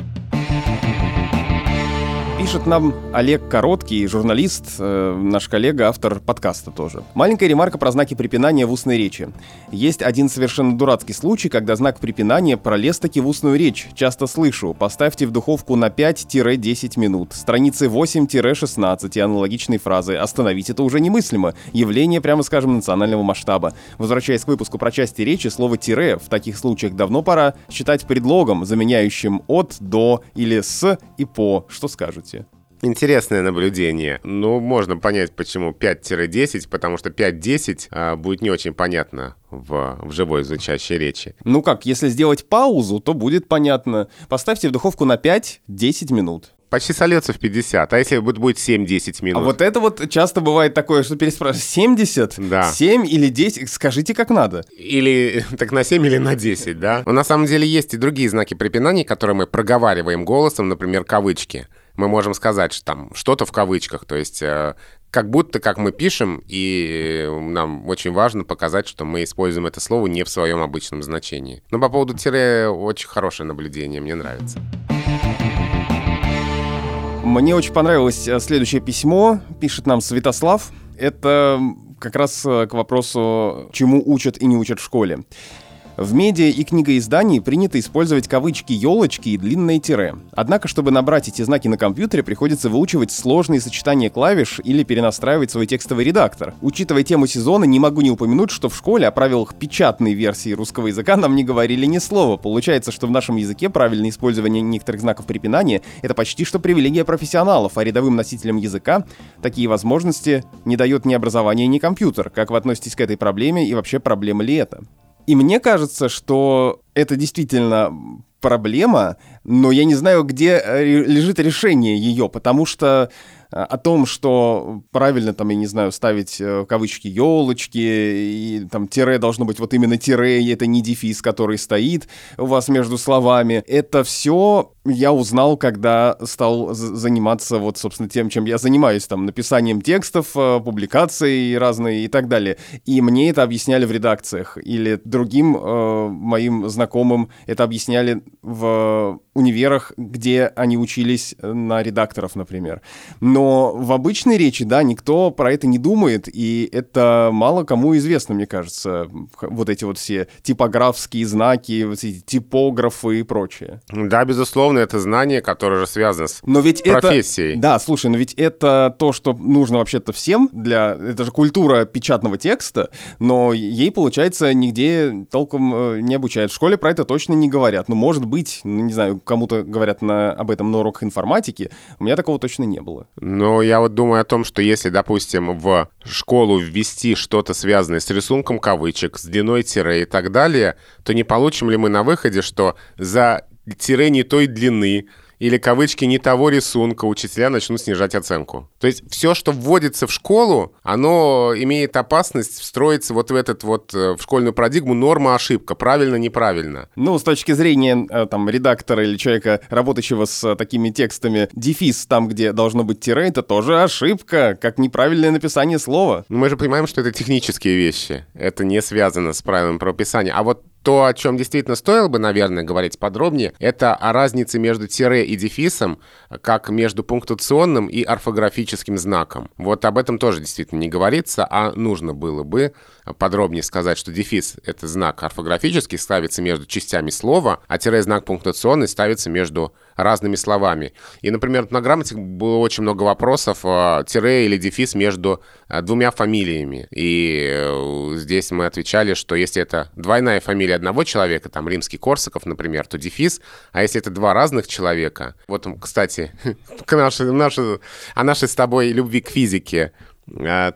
Пишет нам Олег Короткий, журналист, э, наш коллега, автор подкаста тоже. Маленькая ремарка про знаки препинания в устной речи. Есть один совершенно дурацкий случай, когда знак препинания пролез таки в устную речь. Часто слышу. Поставьте в духовку на 5-10 минут. Страницы 8-16 и аналогичные фразы. Остановить это уже немыслимо. Явление, прямо скажем, национального масштаба. Возвращаясь к выпуску про части речи, слово «тире» в таких случаях давно пора считать предлогом, заменяющим «от», «до» или «с» и «по». Что скажете? Интересное наблюдение. Ну, можно понять, почему 5-10, потому что 5-10 а, будет не очень понятно в, в живой звучащей речи. Ну как, если сделать паузу, то будет понятно. Поставьте в духовку на 5-10 минут. Почти сольется в 50. А если будет 7-10 минут? А вот это вот часто бывает такое, что переспрашивают 70? Да. 7 или 10? Скажите, как надо. Или так на 7 или на 10, да? Но на самом деле есть и другие знаки препинания, которые мы проговариваем голосом, например, кавычки мы можем сказать, что там что-то в кавычках, то есть э, как будто как мы пишем, и нам очень важно показать, что мы используем это слово не в своем обычном значении. Но по поводу тире очень хорошее наблюдение, мне нравится. Мне очень понравилось э, следующее письмо, пишет нам Святослав. Это как раз э, к вопросу, чему учат и не учат в школе. В медиа и книгоиздании принято использовать кавычки «елочки» и длинные тире. Однако, чтобы набрать эти знаки на компьютере, приходится выучивать сложные сочетания клавиш или перенастраивать свой текстовый редактор. Учитывая тему сезона, не могу не упомянуть, что в школе о правилах печатной версии русского языка нам не говорили ни слова. Получается, что в нашем языке правильное использование некоторых знаков препинания — это почти что привилегия профессионалов, а рядовым носителям языка такие возможности не дает ни образование, ни компьютер. Как вы относитесь к этой проблеме и вообще проблема ли это? И мне кажется, что это действительно проблема, но я не знаю, где э, лежит решение ее, потому что э, о том, что правильно там, я не знаю, ставить э, кавычки елочки, и там тире должно быть вот именно тире, и это не дефис, который стоит у вас между словами. Это все я узнал, когда стал заниматься вот, собственно, тем, чем я занимаюсь, там, написанием текстов, э, публикаций разные и так далее. И мне это объясняли в редакциях, или другим э, моим знакомым это объясняли в универах, где они учились на редакторов, например. Но в обычной речи, да, никто про это не думает, и это мало кому известно, мне кажется, вот эти вот все типографские знаки, вот эти типографы и прочее. Да, безусловно, это знание, которое же связано с Но ведь профессией. это... Да, слушай, но ведь это то, что нужно вообще-то всем для... Это же культура печатного текста, но ей, получается, нигде толком э, не обучают. В школе про это точно не говорят. Ну, может быть, ну, не знаю, кому-то говорят на... об этом на уроках информатики. У меня такого точно не было. Но я вот думаю о том, что если, допустим, в школу ввести что-то связанное с рисунком кавычек, с длиной тире и так далее, то не получим ли мы на выходе, что за тире не той длины или кавычки не того рисунка учителя начнут снижать оценку. То есть все, что вводится в школу, оно имеет опасность встроиться вот в этот вот, э, в школьную парадигму норма-ошибка, правильно-неправильно. Ну, с точки зрения э, там редактора или человека, работающего с э, такими текстами, дефис там, где должно быть тире, это тоже ошибка, как неправильное написание слова. Но мы же понимаем, что это технические вещи. Это не связано с правилами правописания. А вот то, о чем действительно стоило бы, наверное, говорить подробнее, это о разнице между тире и дефисом, как между пунктуационным и орфографическим знаком. Вот об этом тоже действительно не говорится, а нужно было бы подробнее сказать, что дефис — это знак орфографический, ставится между частями слова, а тире — знак пунктуационный, ставится между разными словами. И, например, на грамоте было очень много вопросов, э, тире или дефис между э, двумя фамилиями. И э, здесь мы отвечали, что если это двойная фамилия одного человека, там римский Корсаков, например, то дефис, а если это два разных человека, вот, кстати, к нашей, нашей, о нашей с тобой любви к физике,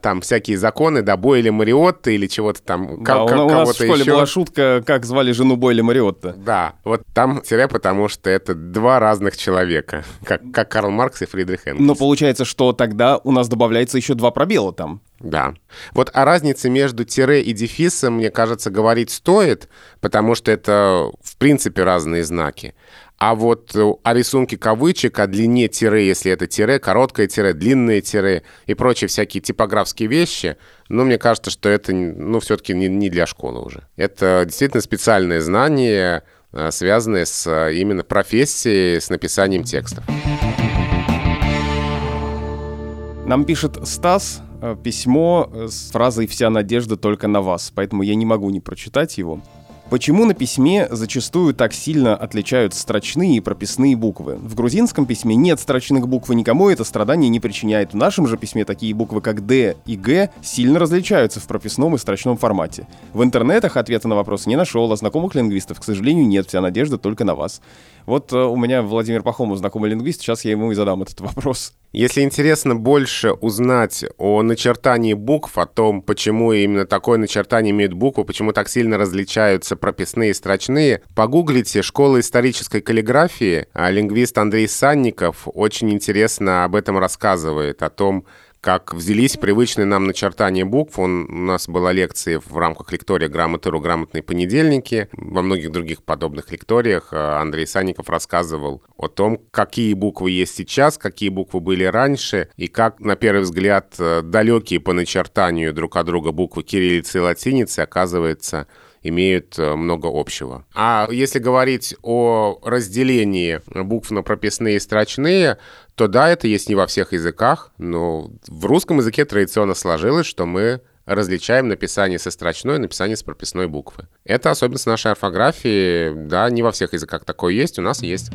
там всякие законы, да, Бойля Мариотта или чего-то там, Да, ка- у, у нас в школе еще. была шутка, как звали жену Бойля Мариотта. Да, вот там тире, потому что это два разных человека, как, как Карл Маркс и Фридрих Энгельс. Но получается, что тогда у нас добавляется еще два пробела там. Да. Вот о разнице между тире и дефисом, мне кажется, говорить стоит, потому что это, в принципе, разные знаки. А вот э, о рисунке кавычек, о длине тире, если это тире, короткое тире, длинное тире и прочие всякие типографские вещи, ну, мне кажется, что это, ну, все-таки не, не для школы уже. Это действительно специальные знания, э, связанные с э, именно профессией, с написанием текстов. Нам пишет Стас письмо с фразой «Вся надежда только на вас», поэтому я не могу не прочитать его. Почему на письме зачастую так сильно отличаются строчные и прописные буквы? В грузинском письме нет строчных букв, и никому это страдание не причиняет. В нашем же письме такие буквы, как «Д» и «Г» сильно различаются в прописном и строчном формате. В интернетах ответа на вопрос не нашел, а знакомых лингвистов, к сожалению, нет. Вся надежда только на вас. Вот э, у меня Владимир Пахомов знакомый лингвист, сейчас я ему и задам этот вопрос. Если интересно больше узнать о начертании букв, о том, почему именно такое начертание имеют буквы, почему так сильно различаются прописные и строчные, погуглите «Школа исторической каллиграфии». А Лингвист Андрей Санников очень интересно об этом рассказывает, о том, как взялись привычные нам начертания букв. Он, у нас была лекция в рамках лектория «Грамотыру. Грамотные понедельники». Во многих других подобных лекториях э, Андрей Санников рассказывал о том, какие буквы есть сейчас, какие буквы были раньше, и как, на первый взгляд, э, далекие по начертанию друг от друга буквы кириллицы и латиницы, оказывается, имеют э, много общего. А если говорить о разделении букв на прописные и строчные, то да, это есть не во всех языках, но в русском языке традиционно сложилось, что мы различаем написание со строчной и написание с прописной буквы. Это особенность нашей орфографии. Да, не во всех языках такое есть, у нас есть.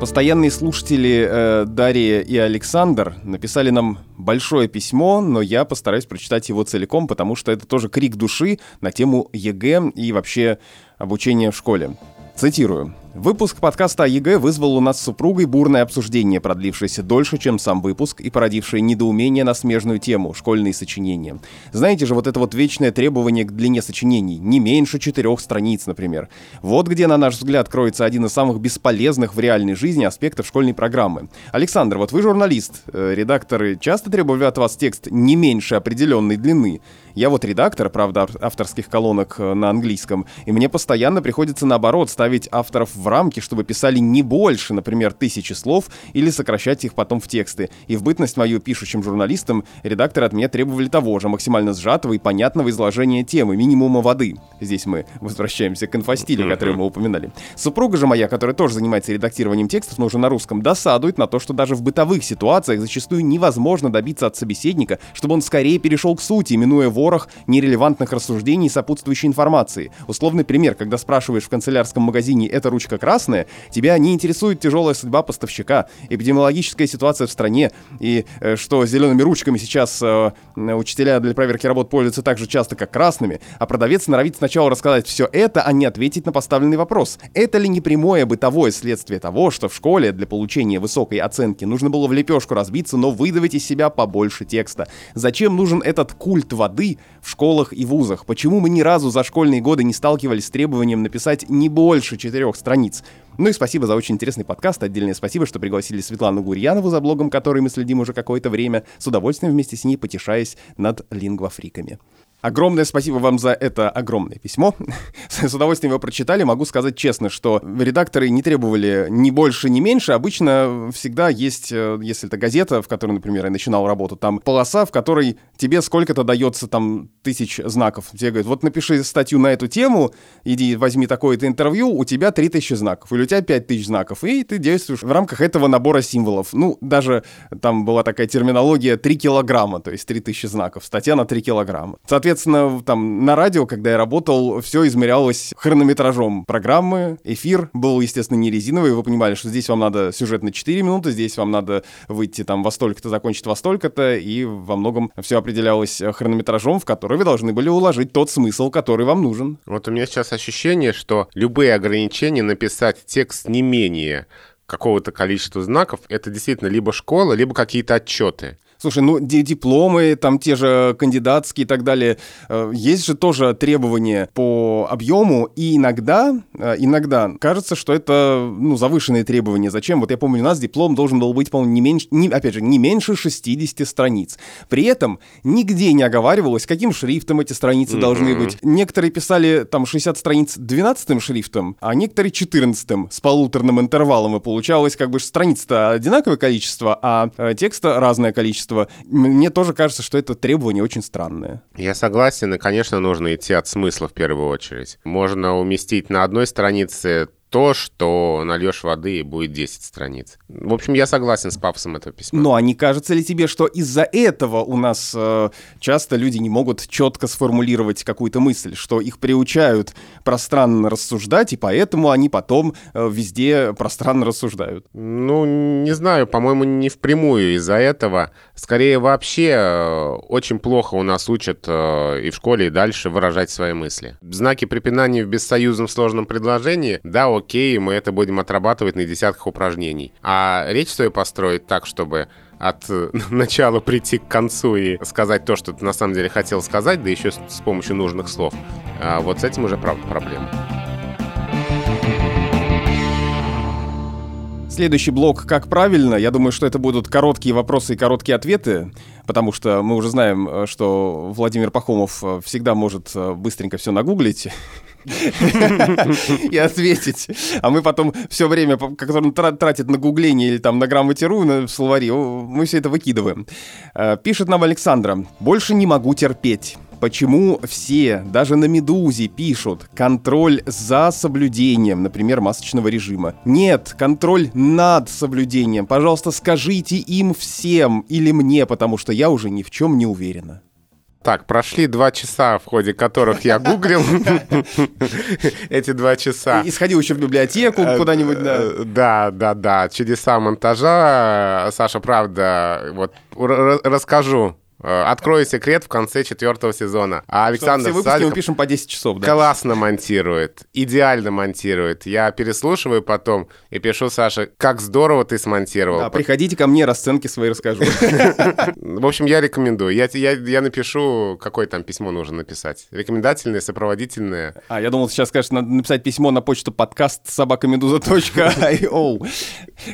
Постоянные слушатели э, Дарья и Александр написали нам большое письмо, но я постараюсь прочитать его целиком, потому что это тоже крик души на тему ЕГЭ и вообще обучения в школе. Цитирую. Выпуск подкаста о ЕГЭ вызвал у нас с супругой бурное обсуждение, продлившееся дольше, чем сам выпуск и породившее недоумение на смежную тему — школьные сочинения. Знаете же, вот это вот вечное требование к длине сочинений — не меньше четырех страниц, например. Вот где, на наш взгляд, кроется один из самых бесполезных в реальной жизни аспектов школьной программы. Александр, вот вы журналист, э, редакторы часто требовали от вас текст не меньше определенной длины. Я вот редактор, правда, авторских колонок э, на английском, и мне постоянно приходится наоборот ставить авторов в рамки, чтобы писали не больше, например, тысячи слов, или сокращать их потом в тексты. И в бытность мою пишущим журналистам редакторы от меня требовали того же, максимально сжатого и понятного изложения темы, минимума воды. Здесь мы возвращаемся к инфостилю, который мы упоминали. Супруга же моя, которая тоже занимается редактированием текстов, но уже на русском, досадует на то, что даже в бытовых ситуациях зачастую невозможно добиться от собеседника, чтобы он скорее перешел к сути, минуя вор ворох нерелевантных рассуждений и сопутствующей информации. Условный пример, когда спрашиваешь в канцелярском магазине «эта ручка красная», тебя не интересует тяжелая судьба поставщика, эпидемиологическая ситуация в стране, и э, что зелеными ручками сейчас э, учителя для проверки работ пользуются так же часто, как красными, а продавец норовит сначала рассказать все это, а не ответить на поставленный вопрос. Это ли не прямое бытовое следствие того, что в школе для получения высокой оценки нужно было в лепешку разбиться, но выдавить из себя побольше текста? Зачем нужен этот культ воды, в школах и вузах? Почему мы ни разу за школьные годы не сталкивались с требованием написать не больше четырех страниц? Ну и спасибо за очень интересный подкаст. Отдельное спасибо, что пригласили Светлану Гурьянову, за блогом которой мы следим уже какое-то время, с удовольствием вместе с ней потешаясь над лингвофриками. Огромное спасибо вам за это огромное письмо. С удовольствием его прочитали. Могу сказать честно, что редакторы не требовали ни больше, ни меньше. Обычно всегда есть, э, если это газета, в которой, например, я начинал работу, там полоса, в которой тебе сколько-то дается там тысяч знаков. Тебе говорят, вот напиши статью на эту тему, иди возьми такое-то интервью, у тебя 3000 знаков, или у тебя 5000 знаков, и ты действуешь в рамках этого набора символов. Ну, даже там была такая терминология 3 килограмма, то есть 3000 знаков, статья на 3 килограмма. Соответственно, Соответственно, там на радио, когда я работал, все измерялось хронометражом программы. Эфир был, естественно, не резиновый. Вы понимали, что здесь вам надо сюжет на 4 минуты, здесь вам надо выйти там во столько-то, закончить во столько-то, и во многом все определялось хронометражом, в который вы должны были уложить тот смысл, который вам нужен. Вот у меня сейчас ощущение, что любые ограничения написать текст не менее какого-то количества знаков, это действительно либо школа, либо какие-то отчеты. Слушай, ну дипломы, там те же кандидатские и так далее, э, есть же тоже требования по объему, и иногда, э, иногда кажется, что это, ну, завышенные требования. Зачем? Вот я помню, у нас диплом должен был быть, по-моему, не меньше, не, опять же, не меньше 60 страниц. При этом нигде не оговаривалось, каким шрифтом эти страницы mm-hmm. должны быть. Некоторые писали там 60 страниц 12 шрифтом, а некоторые 14 с полуторным интервалом, и получалось как бы страниц-то одинаковое количество, а э, текста разное количество количество. Мне тоже кажется, что это требование очень странное. Я согласен, и, конечно, нужно идти от смысла в первую очередь. Можно уместить на одной странице то, что нальешь воды и будет 10 страниц. В общем, я согласен с пафосом этого письма. Но а не кажется ли тебе, что из-за этого у нас э, часто люди не могут четко сформулировать какую-то мысль, что их приучают пространно рассуждать, и поэтому они потом э, везде пространно рассуждают? Ну, не знаю, по-моему, не впрямую из-за этого. Скорее, вообще э, очень плохо у нас учат э, и в школе, и дальше выражать свои мысли. Знаки препинания в бессоюзном сложном предложении, да, окей, мы это будем отрабатывать на десятках упражнений. А речь свою построить так, чтобы от э, начала прийти к концу и сказать то, что ты на самом деле хотел сказать, да еще с помощью нужных слов. А вот с этим уже правда проблема. Следующий блок «Как правильно?» Я думаю, что это будут короткие вопросы и короткие ответы, потому что мы уже знаем, э, что Владимир Пахомов э, всегда может быстренько все нагуглить и ответить. А мы потом все время, которое он тратит на гугление или там на грамотеру, на словари, мы все это выкидываем. Э, пишет нам Александра. «Больше не могу терпеть». Почему все, даже на «Медузе» пишут «контроль за соблюдением», например, масочного режима? Нет, контроль над соблюдением. Пожалуйста, скажите им всем или мне, потому что я уже ни в чем не уверена. Так, прошли два часа, в ходе которых я гуглил эти два часа. И сходил еще в библиотеку э, куда-нибудь, да. Э, да, да, да. Чудеса монтажа. Саша, правда, вот расскажу Открою секрет в конце четвертого сезона. А Что Александр все выпуски мы Садиков пишем по 10 часов, да? классно монтирует, идеально монтирует. Я переслушиваю потом и пишу Саше, как здорово ты смонтировал. Да, приходите ко мне, расценки свои расскажу. В общем, я рекомендую. Я напишу, какое там письмо нужно написать. Рекомендательное, сопроводительное. А, я думал, сейчас скажешь, надо написать письмо на почту подкаст собакамедуза.io.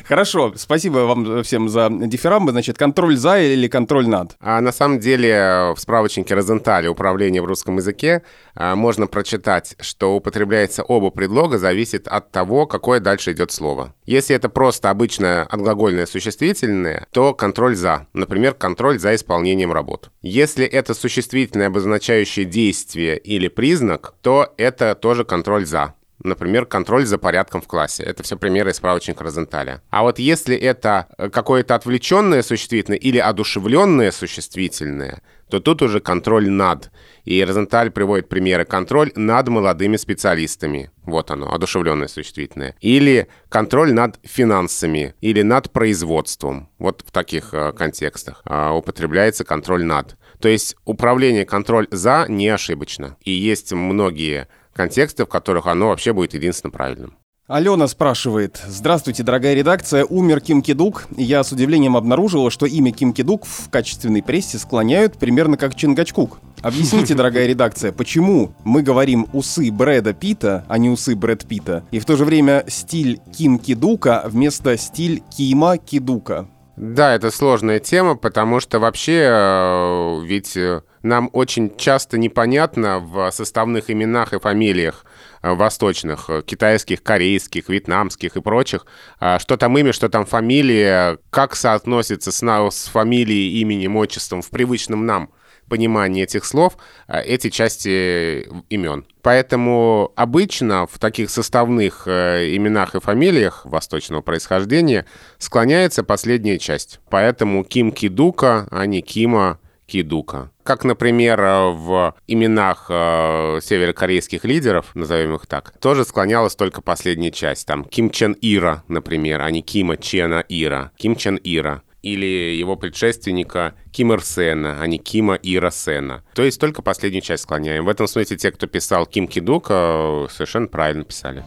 Хорошо, спасибо вам всем за дифирамбы. Значит, контроль за или контроль над? А на самом деле в справочнике Розенталя «Управление в русском языке» а, можно прочитать, что употребляется оба предлога, зависит от того, какое дальше идет слово. Если это просто обычное отглагольное существительное, то контроль «за». Например, контроль за исполнением работ. Если это существительное, обозначающее действие или признак, то это тоже контроль «за». Например, контроль за порядком в классе. Это все примеры из справочника Розенталя. А вот если это э, какое-то отвлеченное существительное или одушевленное существительное, то тут уже контроль над. И Розенталь приводит примеры. Контроль над молодыми специалистами. Вот оно, одушевленное существительное. Или контроль над финансами. Или над производством. Вот в таких э, контекстах э, употребляется контроль над. То есть управление контроль за не ошибочно. И есть многие контексты, в которых оно вообще будет единственно правильным. Алена спрашивает. Здравствуйте, дорогая редакция. Умер Ким Кидук. Я с удивлением обнаружила, что имя Ким Кидук в качественной прессе склоняют примерно как Чингачкук. Объясните, дорогая редакция, почему мы говорим усы Брэда Питта, а не усы Брэд Питта, и в то же время стиль Ким Кидука вместо стиль Кима Кидука? Да, это сложная тема, потому что вообще э, ведь э, нам очень часто непонятно в составных именах и фамилиях э, восточных, э, китайских, корейских, вьетнамских и прочих, э, что там имя, что там фамилия, как соотносится с, с фамилией, именем, отчеством в привычном нам понимании этих слов, э, эти части имен. Поэтому обычно в таких составных именах и фамилиях восточного происхождения склоняется последняя часть. Поэтому Ким Кидука, а не Кима Кидука. Как, например, э, в именах э, северокорейских лидеров, назовем их так, тоже склонялась только последняя часть. Там Ким Чен Ира, например, а не Кима Чена Ира. Ким Чен Ира или его предшественника Ким Ир Сена, а не Кима Ира Сена. То есть только последнюю часть склоняем. В этом смысле те, кто писал Ким Кидук, э, совершенно правильно писали.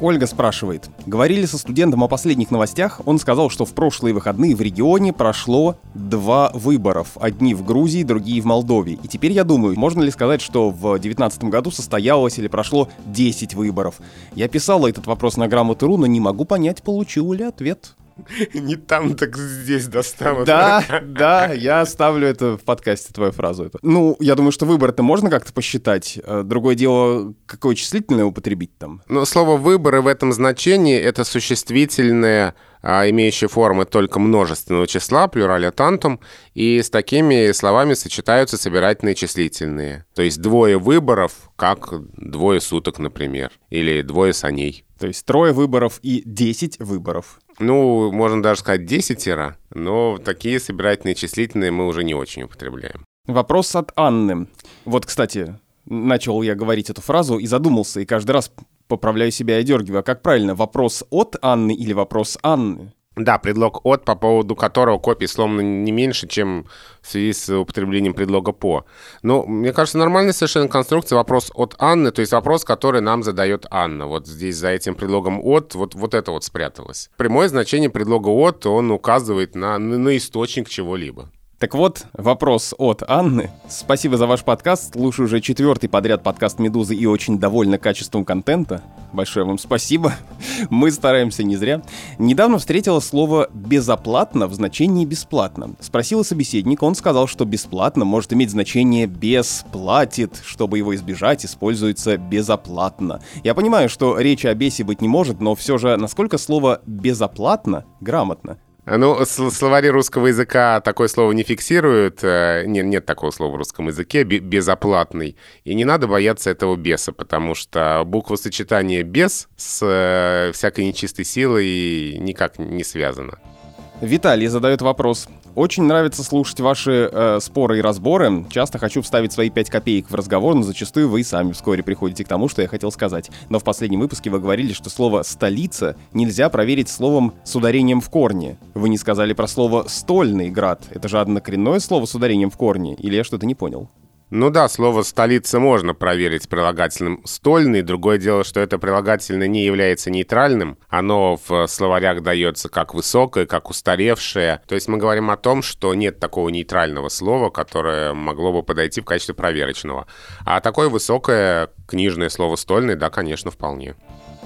Ольга спрашивает. Говорили со студентом о последних новостях. Он сказал, что в прошлые выходные в регионе прошло два выборов. Одни в Грузии, другие в Молдове. И теперь я думаю, можно ли сказать, что в 2019 году состоялось или прошло 10 выборов? Я писала этот вопрос на грамоту.ру, но не могу понять, получил ли ответ. Не там, так здесь достанут. Да, да, я оставлю это в подкасте, твою фразу. эту. Ну, я думаю, что выбор-то можно как-то посчитать. Э, Другое дело, какое числительное употребить там. Но слово «выборы» в этом значении — это существительное, а, имеющее формы только множественного числа, плюраля тантум, и с такими словами сочетаются собирательные числительные. То есть двое выборов, как двое суток, например, или двое саней. То есть трое выборов и 10 выборов. Ну, можно даже сказать десятеро, но такие собирательные числительные мы уже не очень употребляем. Вопрос от Анны. Вот, кстати, начал я говорить эту фразу и задумался, и каждый раз поправляю себя и одергиваю. А как правильно, вопрос от Анны или вопрос Анны? Да, предлог «от», по поводу которого копий сломано не меньше, чем в связи с употреблением предлога «по». Ну, мне кажется, нормальная совершенно конструкция вопрос от Анны, то есть вопрос, который нам задает Анна. Вот здесь за этим предлогом «от» вот, вот это вот спряталось. Прямое значение предлога «от», он указывает на, на, источник чего-либо. Так вот, вопрос от Анны. Спасибо за ваш подкаст. Слушаю уже четвертый подряд подкаст «Медузы» и очень довольна качеством контента. Большое вам спасибо. Мы стараемся не зря. Недавно встретила слово «безоплатно» в значении «бесплатно». Спросила собеседника, он сказал, что «бесплатно» может иметь значение «бесплатит». Чтобы его избежать, используется «безоплатно». Я понимаю, что речи о бесе быть не может, но все же насколько слово «безоплатно» грамотно? Ну, сл- словари русского языка такое слово не фиксируют. э, Нет, нет такого слова в русском языке, бе- безоплатный. И не надо бояться этого беса, потому что буквосочетание «без» с э, всякой нечистой силой никак не связано. Виталий задает вопрос. Очень нравится слушать ваши э, споры и разборы. Часто хочу вставить свои 5 копеек в разговор, но зачастую вы сами вскоре приходите к тому, что я хотел сказать. Но в последнем выпуске вы говорили, что слово «столица» нельзя проверить словом с ударением в корне. Вы не сказали про слово «стольный град». Это же однокоренное слово с ударением в корне, или я что-то не понял? Ну да, слово «столица» можно проверить прилагательным «стольный». Другое дело, что это прилагательное не является нейтральным. Оно в словарях дается как высокое, как устаревшее. То есть мы говорим о том, что нет такого нейтрального слова, которое могло бы подойти в качестве проверочного. А такое высокое книжное слово «стольный», да, конечно, вполне.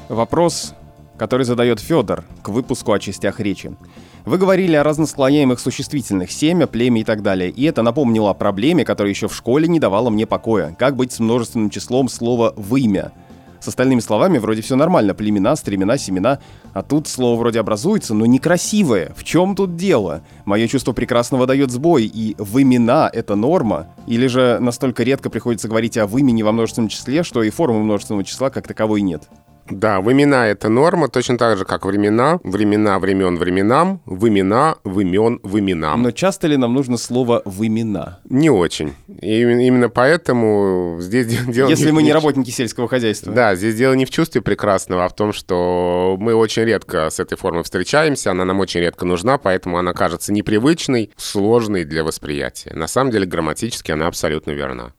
Вопрос, который задает Федор к выпуску о частях речи. Вы говорили о разнослояемых существительных, семя, племя и так далее, и это напомнило о проблеме, которая еще в школе не давала мне покоя. Как быть с множественным числом слова «вымя»? С остальными словами вроде все нормально, племена, стремена, семена, а тут слово вроде образуется, но некрасивое. В чем тут дело? Мое чувство прекрасного дает сбой, и вымена — это норма? Или же настолько редко приходится говорить о вымени во множественном числе, что и формы множественного числа как таковой нет? Да, времена — это норма, точно так же, как времена, времена, времен, временам, вымена, вымен, выменам. Но часто ли нам нужно слово «вымена»? Не очень. И именно поэтому здесь дело... Если мы не работники сельского хозяйства. Да, здесь дело не в чувстве прекрасного, а в том, что мы очень редко с этой формой встречаемся, она нам очень редко нужна, поэтому она кажется непривычной, сложной для восприятия. На самом деле грамматически она абсолютно верна.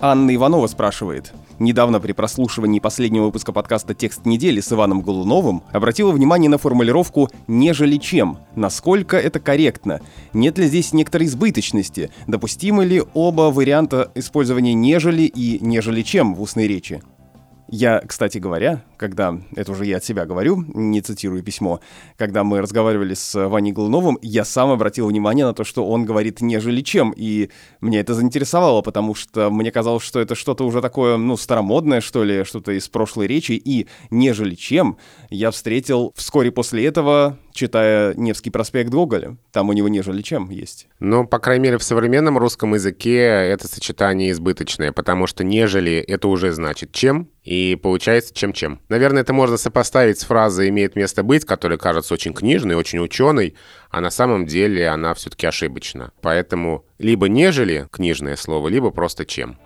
Анна Иванова спрашивает. Недавно при прослушивании последнего выпуска подкаста «Текст недели» с Иваном Голуновым обратила внимание на формулировку «нежели чем». Насколько это корректно? Нет ли здесь некоторой избыточности? Допустимы ли оба варианта использования «нежели» и «нежели чем» в устной речи? Я, кстати говоря, когда, это уже я от себя говорю, не цитирую письмо, когда мы разговаривали с Ваней Голуновым, я сам обратил внимание на то, что он говорит «нежели чем», и мне это заинтересовало, потому что мне казалось, что это что-то уже такое, ну, старомодное, что ли, что-то из прошлой речи, и «нежели чем» я встретил вскоре после этого читая Невский проспект Гоголя. Там у него нежели чем есть. Ну, по крайней мере, в современном русском языке это сочетание избыточное, потому что нежели это уже значит чем, и получается чем-чем. Наверное, это можно сопоставить с фразой «имеет место быть», которая кажется очень книжной, очень ученой, а на самом деле она все-таки ошибочна. Поэтому либо «нежели» книжное слово, либо просто «чем».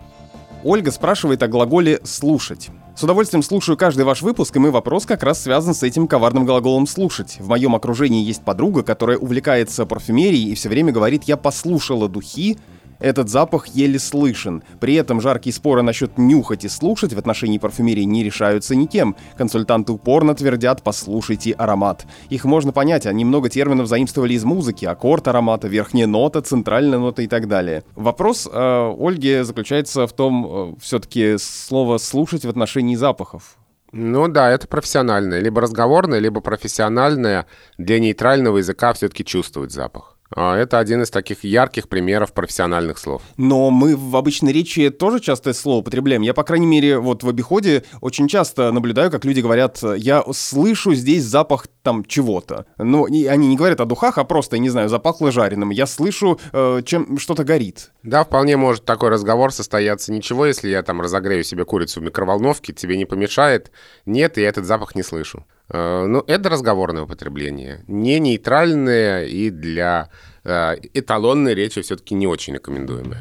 Ольга спрашивает о глаголе «слушать». С удовольствием слушаю каждый ваш выпуск, и мой вопрос как раз связан с этим коварным глаголом «слушать». В моем окружении есть подруга, которая увлекается парфюмерией и все время говорит «я послушала духи», этот запах еле слышен. При этом жаркие споры насчет нюхать и слушать в отношении парфюмерии не решаются никем. Консультанты упорно твердят «послушайте аромат». Их можно понять, они много терминов заимствовали из музыки. Аккорд аромата, верхняя нота, центральная нота и так далее. Вопрос э, Ольги заключается в том, э, все-таки слово «слушать» в отношении запахов. Ну да, это профессиональное. Либо разговорное, либо профессиональное. Для нейтрального языка все-таки чувствовать запах. А, это один из таких ярких примеров профессиональных слов. Но мы в обычной речи тоже часто это слово употребляем. Я, по крайней мере, вот в обиходе очень часто наблюдаю, как люди говорят, я слышу здесь запах там чего-то. Ну, они не говорят о духах, а просто, не знаю, запахло жареным. Я слышу, э, чем что-то горит. Да, вполне может такой разговор состояться. Ничего, если я там разогрею себе курицу в микроволновке, тебе не помешает. Нет, я этот запах не слышу. Э, ну, это разговорное употребление. Не нейтральное и для э, эталонной речи все-таки не очень рекомендуемое.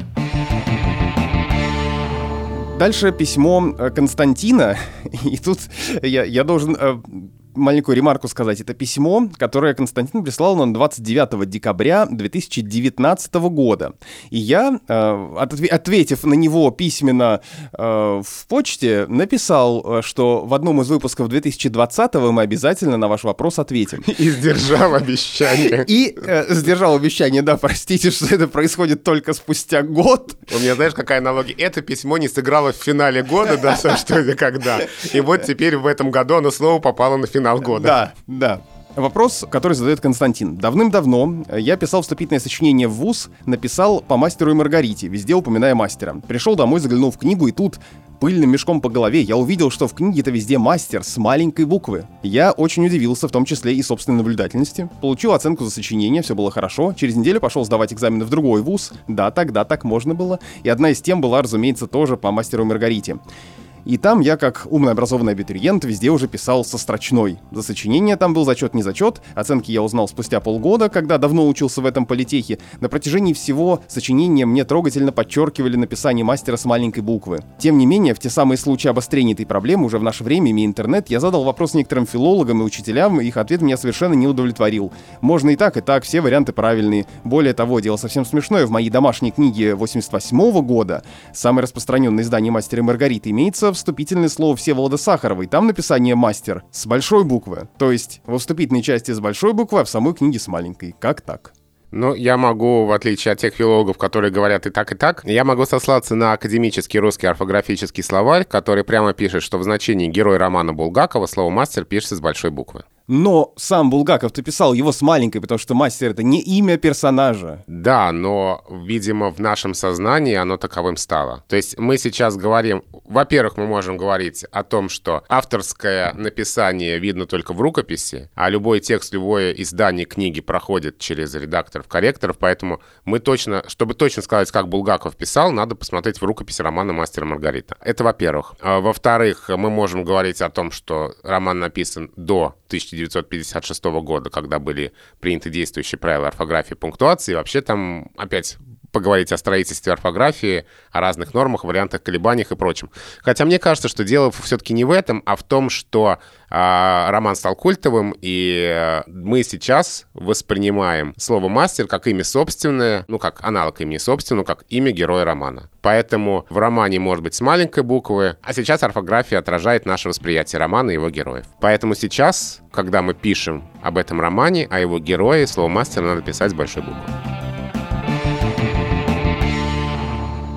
Дальше письмо э, Константина, и тут я, я должен маленькую ремарку сказать. Это письмо, которое Константин прислал нам 29 декабря 2019 года. И я, э, ответив на него письменно э, в почте, написал, э, что в одном из выпусков 2020 мы обязательно на ваш вопрос ответим. И сдержал обещание. И сдержал обещание, да, простите, что это происходит только спустя год. У меня, знаешь, какая аналогия? Это письмо не сыграло в финале года, да, что это когда. И вот теперь в этом году оно снова попало на финал финал года. Да, да. Вопрос, который задает Константин. Давным-давно я писал вступительное сочинение в ВУЗ, написал по мастеру и Маргарите, везде упоминая мастера. Пришел домой, заглянул в книгу, и тут пыльным мешком по голове я увидел, что в книге это везде мастер с маленькой буквы. Я очень удивился, в том числе и собственной наблюдательности. Получил оценку за сочинение, все было хорошо. Через неделю пошел сдавать экзамены в другой вуз. Да, тогда так можно было. И одна из тем была, разумеется, тоже по мастеру и Маргарите. И там я, как умный образованный абитуриент, везде уже писал со строчной. За сочинение там был зачет не зачет, оценки я узнал спустя полгода, когда давно учился в этом политехе. На протяжении всего сочинения мне трогательно подчеркивали написание мастера с маленькой буквы. Тем не менее, в те самые случаи обострения этой проблемы уже в наше время, имея интернет, я задал вопрос некоторым филологам и учителям, и их ответ меня совершенно не удовлетворил. Можно и так, и так, все варианты правильные. Более того, дело совсем смешное, в моей домашней книге 88 года, самое распространенное издание «Мастера и Маргариты», имеется вступительное слово Всеволода Сахаровой. Там написание «мастер» с большой буквы. То есть во вступительной части с большой буквы, а в самой книге с маленькой. Как так? Ну, я могу, в отличие от тех филологов, которые говорят и так, и так, я могу сослаться на академический русский орфографический словарь, который прямо пишет, что в значении герой романа Булгакова слово «мастер» пишется с большой буквы. Но сам Булгаков-то писал его с маленькой, потому что мастер — это не имя персонажа. Да, но, видимо, в нашем сознании оно таковым стало. То есть мы сейчас говорим... Во-первых, мы можем говорить о том, что авторское написание видно только в рукописи, а любой текст, любое издание книги проходит через редакторов-корректоров, поэтому мы точно, чтобы точно сказать, как Булгаков писал, надо посмотреть в рукописи романа «Мастер и Маргарита». Это во-первых. А, во-вторых, мы можем говорить о том, что роман написан до 1956 года, когда были приняты действующие правила орфографии и пунктуации. Вообще там опять поговорить о строительстве орфографии, о разных нормах, вариантах, колебаниях и прочем. Хотя мне кажется, что дело все-таки не в этом, а в том, что э, роман стал культовым, и э, мы сейчас воспринимаем слово «мастер» как имя собственное, ну, как аналог имени собственного, как имя героя романа. Поэтому в романе может быть с маленькой буквы, а сейчас орфография отражает наше восприятие романа и его героев. Поэтому сейчас, когда мы пишем об этом романе, о его герое, слово «мастер» надо писать с большой буквы.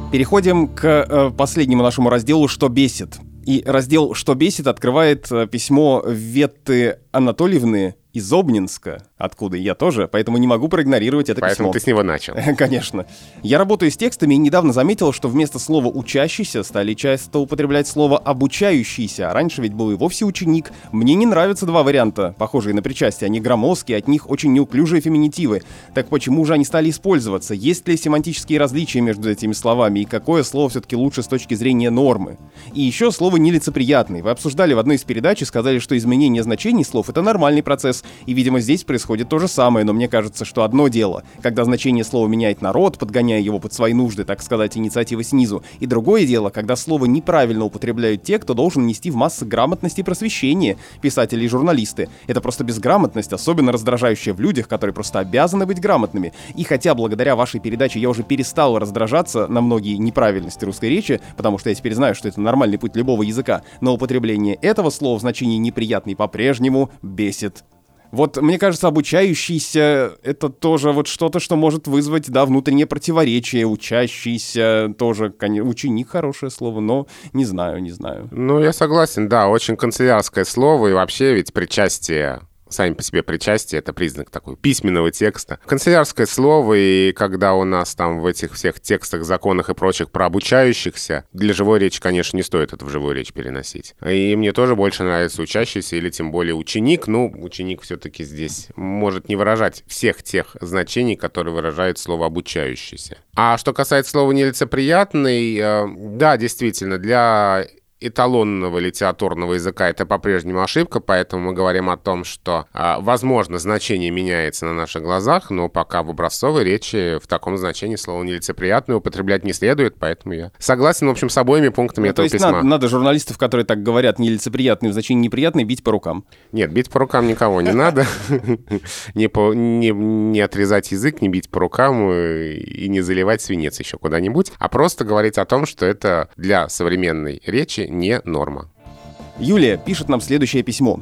Переходим к э, последнему нашему разделу «Что бесит?». И раздел «Что бесит» открывает э, письмо Ветты Анатольевны из Обнинска, откуда я тоже, поэтому не могу проигнорировать это Поэтому письмо. ты с него начал. Конечно. Я работаю с текстами и недавно заметил, что вместо слова «учащийся» стали часто употреблять слово «обучающийся», а раньше ведь был и вовсе «ученик». Мне не нравятся два варианта, похожие на причастие. Они громоздкие, от них очень неуклюжие феминитивы. Так почему же они стали использоваться? Есть ли семантические различия между этими словами? И какое слово все-таки лучше с точки зрения нормы? И еще слово «нелицеприятный». Вы обсуждали в одной из передач и сказали, что изменение значений слов — это нормальный процесс. И, видимо, здесь происходит то же самое, но мне кажется, что одно дело, когда значение слова меняет народ, подгоняя его под свои нужды, так сказать, инициативы снизу, и другое дело, когда слово неправильно употребляют те, кто должен нести в массы грамотность и просвещение, писатели и журналисты. Это просто безграмотность, особенно раздражающая в людях, которые просто обязаны быть грамотными. И хотя благодаря вашей передаче я уже перестал раздражаться на многие неправильности русской речи, потому что я теперь знаю, что это нормальный путь любого языка, но употребление этого слова в значении неприятный по-прежнему бесит вот, мне кажется, обучающийся — это тоже вот что-то, что может вызвать, да, внутреннее противоречие. Учащийся тоже, конечно, ученик — хорошее слово, но не знаю, не знаю. Ну, я согласен, да, очень канцелярское слово, и вообще ведь причастие сами по себе причастие — это признак такой письменного текста. Канцелярское слово, и когда у нас там в этих всех текстах, законах и прочих про обучающихся, для живой речи, конечно, не стоит это в живую речь переносить. И мне тоже больше нравится учащийся или тем более ученик. Ну, ученик все-таки здесь может не выражать всех тех значений, которые выражает слово «обучающийся». А что касается слова «нелицеприятный», э, да, действительно, для эталонного литературного языка это по-прежнему ошибка, поэтому мы говорим о том, что, а, возможно, значение меняется на наших глазах, но пока в образцовой речи в таком значении слово нелицеприятное употреблять не следует, поэтому я согласен, в общем, с обоими пунктами ну, этого то есть письма. Надо, надо журналистов, которые так говорят, нелицеприятные в значении неприятный, бить по рукам. Нет, бить по рукам никого не надо. Не, отрезать язык, не бить по рукам и не заливать свинец еще куда-нибудь, а просто говорить о том, что это для современной речи не норма. Юлия пишет нам следующее письмо.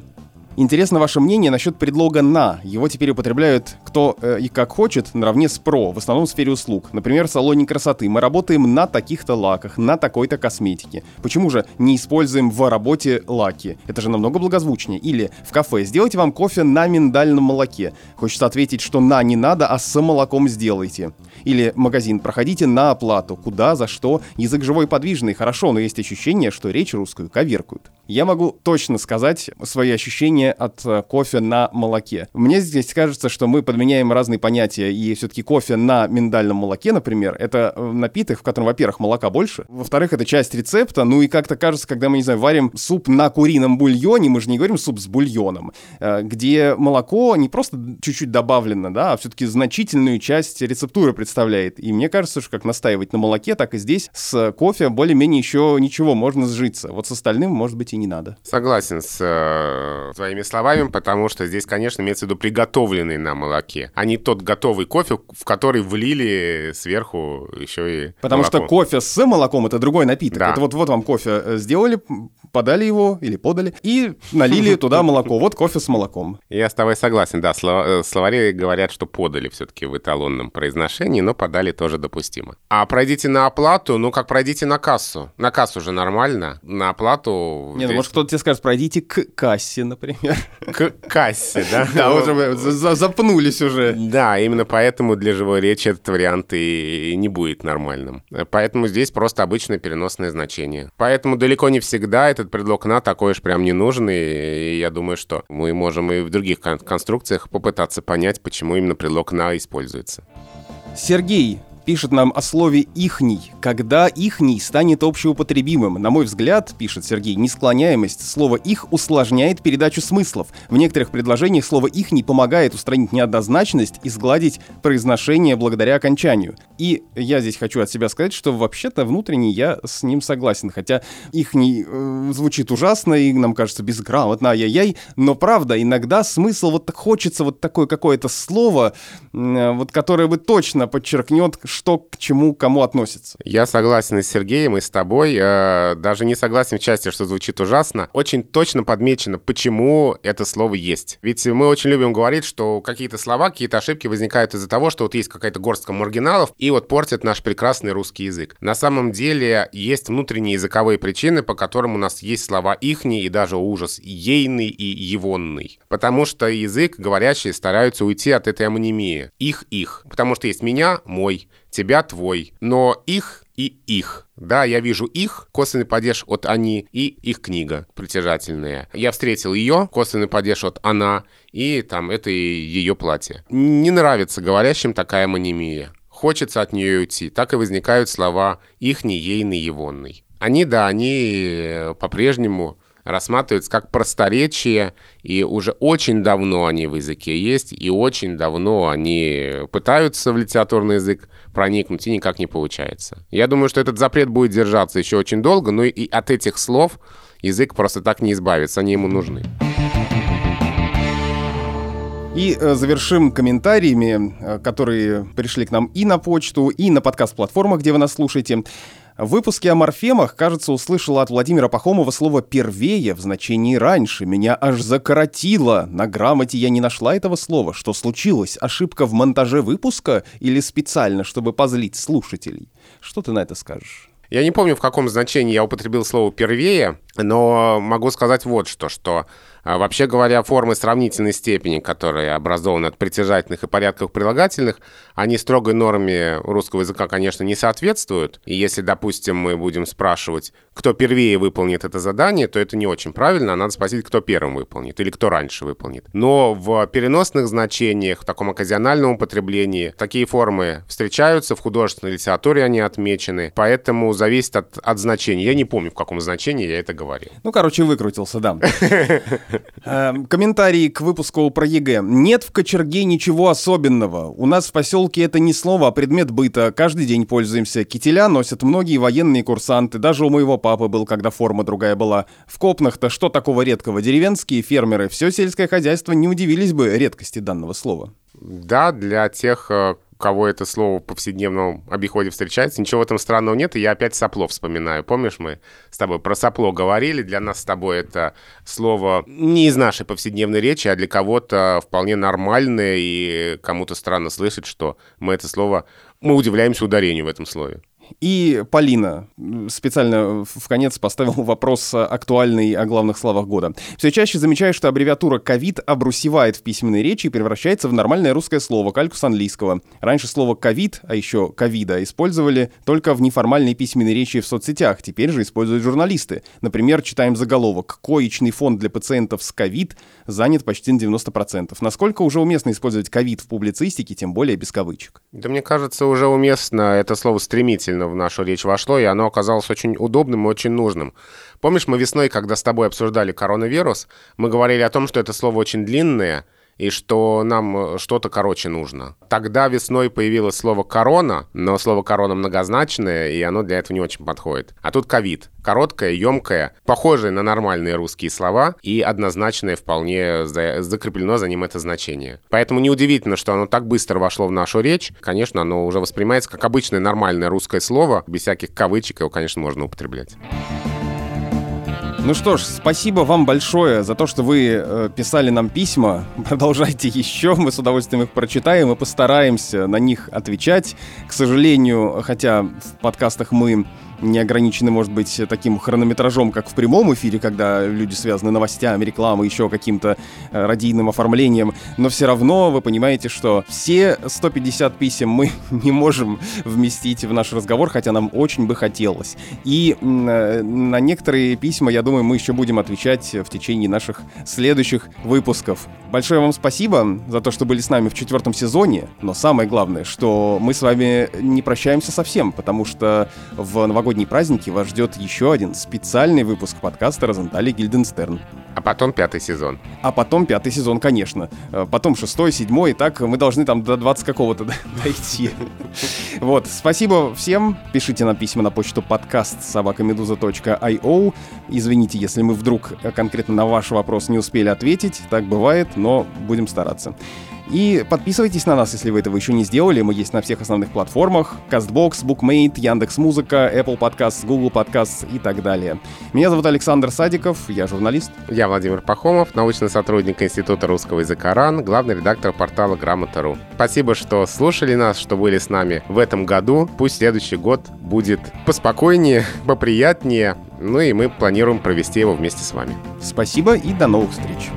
Интересно ваше мнение насчет предлога «на». Его теперь употребляют кто э, и как хочет, наравне с «про», в основном в сфере услуг. Например, в салоне красоты. Мы работаем на таких-то лаках, на такой-то косметике. Почему же не используем в работе лаки? Это же намного благозвучнее. Или в кафе сделайте вам кофе на миндальном молоке. Хочется ответить, что «на» не надо, а с молоком сделайте. Или магазин, проходите на оплату. Куда, за что? Язык живой подвижный, хорошо, но есть ощущение, что речь русскую коверкуют. Я могу точно сказать свои ощущения от э, кофе на молоке. Мне здесь кажется, что мы подменяем разные понятия, и все-таки кофе на миндальном молоке, например, это э, напиток, в котором, во-первых, молока больше, во-вторых, это часть рецепта, ну и как-то кажется, когда мы, не знаю, варим суп на курином бульоне, мы же не говорим суп с бульоном, э, где молоко не просто чуть-чуть добавлено, да, а все-таки значительную часть рецептуры представляет. И мне кажется, что как настаивать на молоке, так и здесь с кофе более-менее еще ничего, можно сжиться. Вот с остальным, может быть, и не надо. Согласен с э, твоими словами, потому что здесь, конечно, имеется в виду приготовленный на молоке, а не тот готовый кофе, в который влили сверху еще и Потому молоко. что кофе с молоком это другой напиток. Да. Это вот, вот вам кофе э, сделали, подали его или подали, и налили туда молоко. Вот кофе с молоком. Я с тобой согласен, да. э, Словари говорят, что подали все-таки в эталонном произношении, но подали тоже допустимо. А пройдите на оплату, ну как пройдите на кассу. На кассу же нормально. На оплату... Не, ну, может, кто-то тебе скажет, пройдите к кассе, например. К кассе, да? Да, уже запнулись уже. Да, именно поэтому для живой речи этот вариант и не будет нормальным. Поэтому здесь просто обычное переносное значение. Поэтому далеко не всегда этот предлог «на» такой уж прям не нужен, и я думаю, что мы можем и в других кон- конструкциях попытаться понять, почему именно предлог «на» используется. Сергей пишет нам о слове «ихний», когда «ихний» станет общеупотребимым. На мой взгляд, пишет Сергей, несклоняемость слова «их» усложняет передачу смыслов. В некоторых предложениях слово «ихний» помогает устранить неоднозначность и сгладить произношение благодаря окончанию. И я здесь хочу от себя сказать, что вообще-то внутренне я с ним согласен, хотя «ихний» э, звучит ужасно и нам кажется безграмотно, ай-яй-яй, но правда, иногда смысл вот так хочется вот такое какое-то слово, э, вот которое бы точно подчеркнет, что к чему кому относится. Я согласен и с Сергеем, и с тобой. э, Даже не согласен в части, что звучит ужасно. Очень точно подмечено, почему это слово есть. Ведь мы очень любим говорить, что какие-то слова, какие-то ошибки возникают из-за того, что вот есть какая-то горстка маргиналов, и вот портят наш прекрасный русский язык. На самом деле есть внутренние языковые причины, по которым у нас есть слова ихний и даже ужас, ейный и егонный. Потому что язык говорящие стараются уйти от этой амонимии. Их-их. Потому что есть меня, мой, тебя твой, но их и их. Да, я вижу их, косвенный падеж от они, и их книга притяжательная. Я встретил ее, косвенный падеж от она, и там это и ее платье. Не нравится говорящим такая амонимия. Хочется от нее уйти. Так и возникают слова ихний, ейный, егонный. Они, да, они э, по-прежнему рассматриваются как просторечие, и уже очень давно они в языке есть, и очень давно они пытаются в литературный язык проникнуть, и никак не получается. Я думаю, что этот запрет будет держаться еще очень долго, но и от этих слов язык просто так не избавится, они ему нужны. И э, завершим комментариями, э, которые пришли к нам и на почту, и на подкаст-платформах, где вы нас слушаете. В выпуске о морфемах, кажется, услышала от Владимира Пахомова слово «первее» в значении «раньше». Меня аж закоротило. На грамоте я не нашла этого слова. Что случилось? Ошибка в монтаже выпуска или специально, чтобы позлить слушателей? Что ты на это скажешь? Я не помню, в каком значении я употребил слово «первее», но могу сказать вот что, что а, вообще говоря, формы сравнительной степени, которые образованы от притяжательных и порядковых прилагательных, они строгой норме русского языка, конечно, не соответствуют. И если, допустим, мы будем спрашивать, кто первее выполнит это задание, то это не очень правильно, а надо спросить, кто первым выполнит или кто раньше выполнит. Но в переносных значениях, в таком оказиональном употреблении, такие формы встречаются, в художественной литературе они отмечены, поэтому зависит от, от значения. Я не помню, в каком значении я это говорил. Ну, короче, выкрутился, да. Эм, Комментарий к выпуску про ЕГЭ. Нет в кочерге ничего особенного. У нас в поселке это не слово, а предмет быта. Каждый день пользуемся. Кителя носят многие военные курсанты. Даже у моего папы был, когда форма другая была. В копнах-то что такого редкого? Деревенские фермеры, все сельское хозяйство не удивились бы редкости данного слова. Да, для тех, э, у кого это слово в повседневном обиходе встречается, ничего в этом странного нет, и я опять сопло вспоминаю. Помнишь, мы с тобой про сопло говорили, для нас с тобой это слово не из нашей повседневной речи, а для кого-то вполне нормальное, и кому-то странно слышать, что мы это слово, мы удивляемся ударению в этом слове. И Полина специально в конец поставил вопрос актуальный о главных словах года. Все чаще замечаю, что аббревиатура «ковид» обрусевает в письменной речи и превращается в нормальное русское слово, кальку с английского. Раньше слово «ковид», а еще «ковида» использовали только в неформальной письменной речи в соцсетях, теперь же используют журналисты. Например, читаем заголовок «Коечный фонд для пациентов с ковид занят почти на 90%». Насколько уже уместно использовать ковид в публицистике, тем более без кавычек? Да мне кажется, уже уместно это слово стремительно в нашу речь вошло, и оно оказалось очень удобным и очень нужным. Помнишь, мы весной, когда с тобой обсуждали коронавирус, мы говорили о том, что это слово очень длинное, и что нам э, что-то короче нужно. Тогда весной появилось слово «корона», но слово «корона» многозначное, и оно для этого не очень подходит. А тут «ковид». Короткое, емкое, похожее на нормальные русские слова, и однозначное вполне закреплено за ним это значение. Поэтому неудивительно, что оно так быстро вошло в нашу речь. Конечно, оно уже воспринимается как обычное нормальное русское слово, без всяких кавычек его, конечно, можно употреблять. Ну что ж, спасибо вам большое за то, что вы э, писали нам письма. Продолжайте еще, мы с удовольствием их прочитаем и постараемся на них отвечать. К сожалению, хотя в подкастах мы не ограничены, может быть, таким хронометражом, как в прямом эфире, когда люди связаны новостями, рекламой, еще каким-то э, радийным оформлением, но все равно вы понимаете, что все 150 писем мы не можем вместить в наш разговор, хотя нам очень бы хотелось. И э, на некоторые письма, я думаю, мы еще будем отвечать в течение наших следующих выпусков. Большое вам спасибо за то, что были с нами в четвертом сезоне, но самое главное, что мы с вами не прощаемся совсем, потому что в новогоднем новогодние праздники вас ждет еще один специальный выпуск подкаста «Розентали Гильденстерн». А потом пятый сезон. А потом пятый сезон, конечно. Э, потом шестой, седьмой, и так мы должны там до 20 какого-то дойти. Вот, спасибо всем. Пишите нам письма на почту подкаст собакамедуза.io. Извините, если мы вдруг конкретно на ваш вопрос не успели ответить. Так бывает, но будем стараться. И подписывайтесь на нас, если вы этого еще не сделали. Мы есть на всех основных платформах. CastBox, BookMate, Яндекс.Музыка, Apple Podcasts, Google Podcasts и так далее. Меня зовут Александр Садиков, я журналист. Я Владимир Пахомов, научный сотрудник Института русского языка РАН, главный редактор портала Грамота.ру. Спасибо, что слушали нас, что были с нами в этом году. Пусть следующий год будет поспокойнее, поприятнее. Ну и мы планируем провести его вместе с вами. Спасибо и до новых встреч.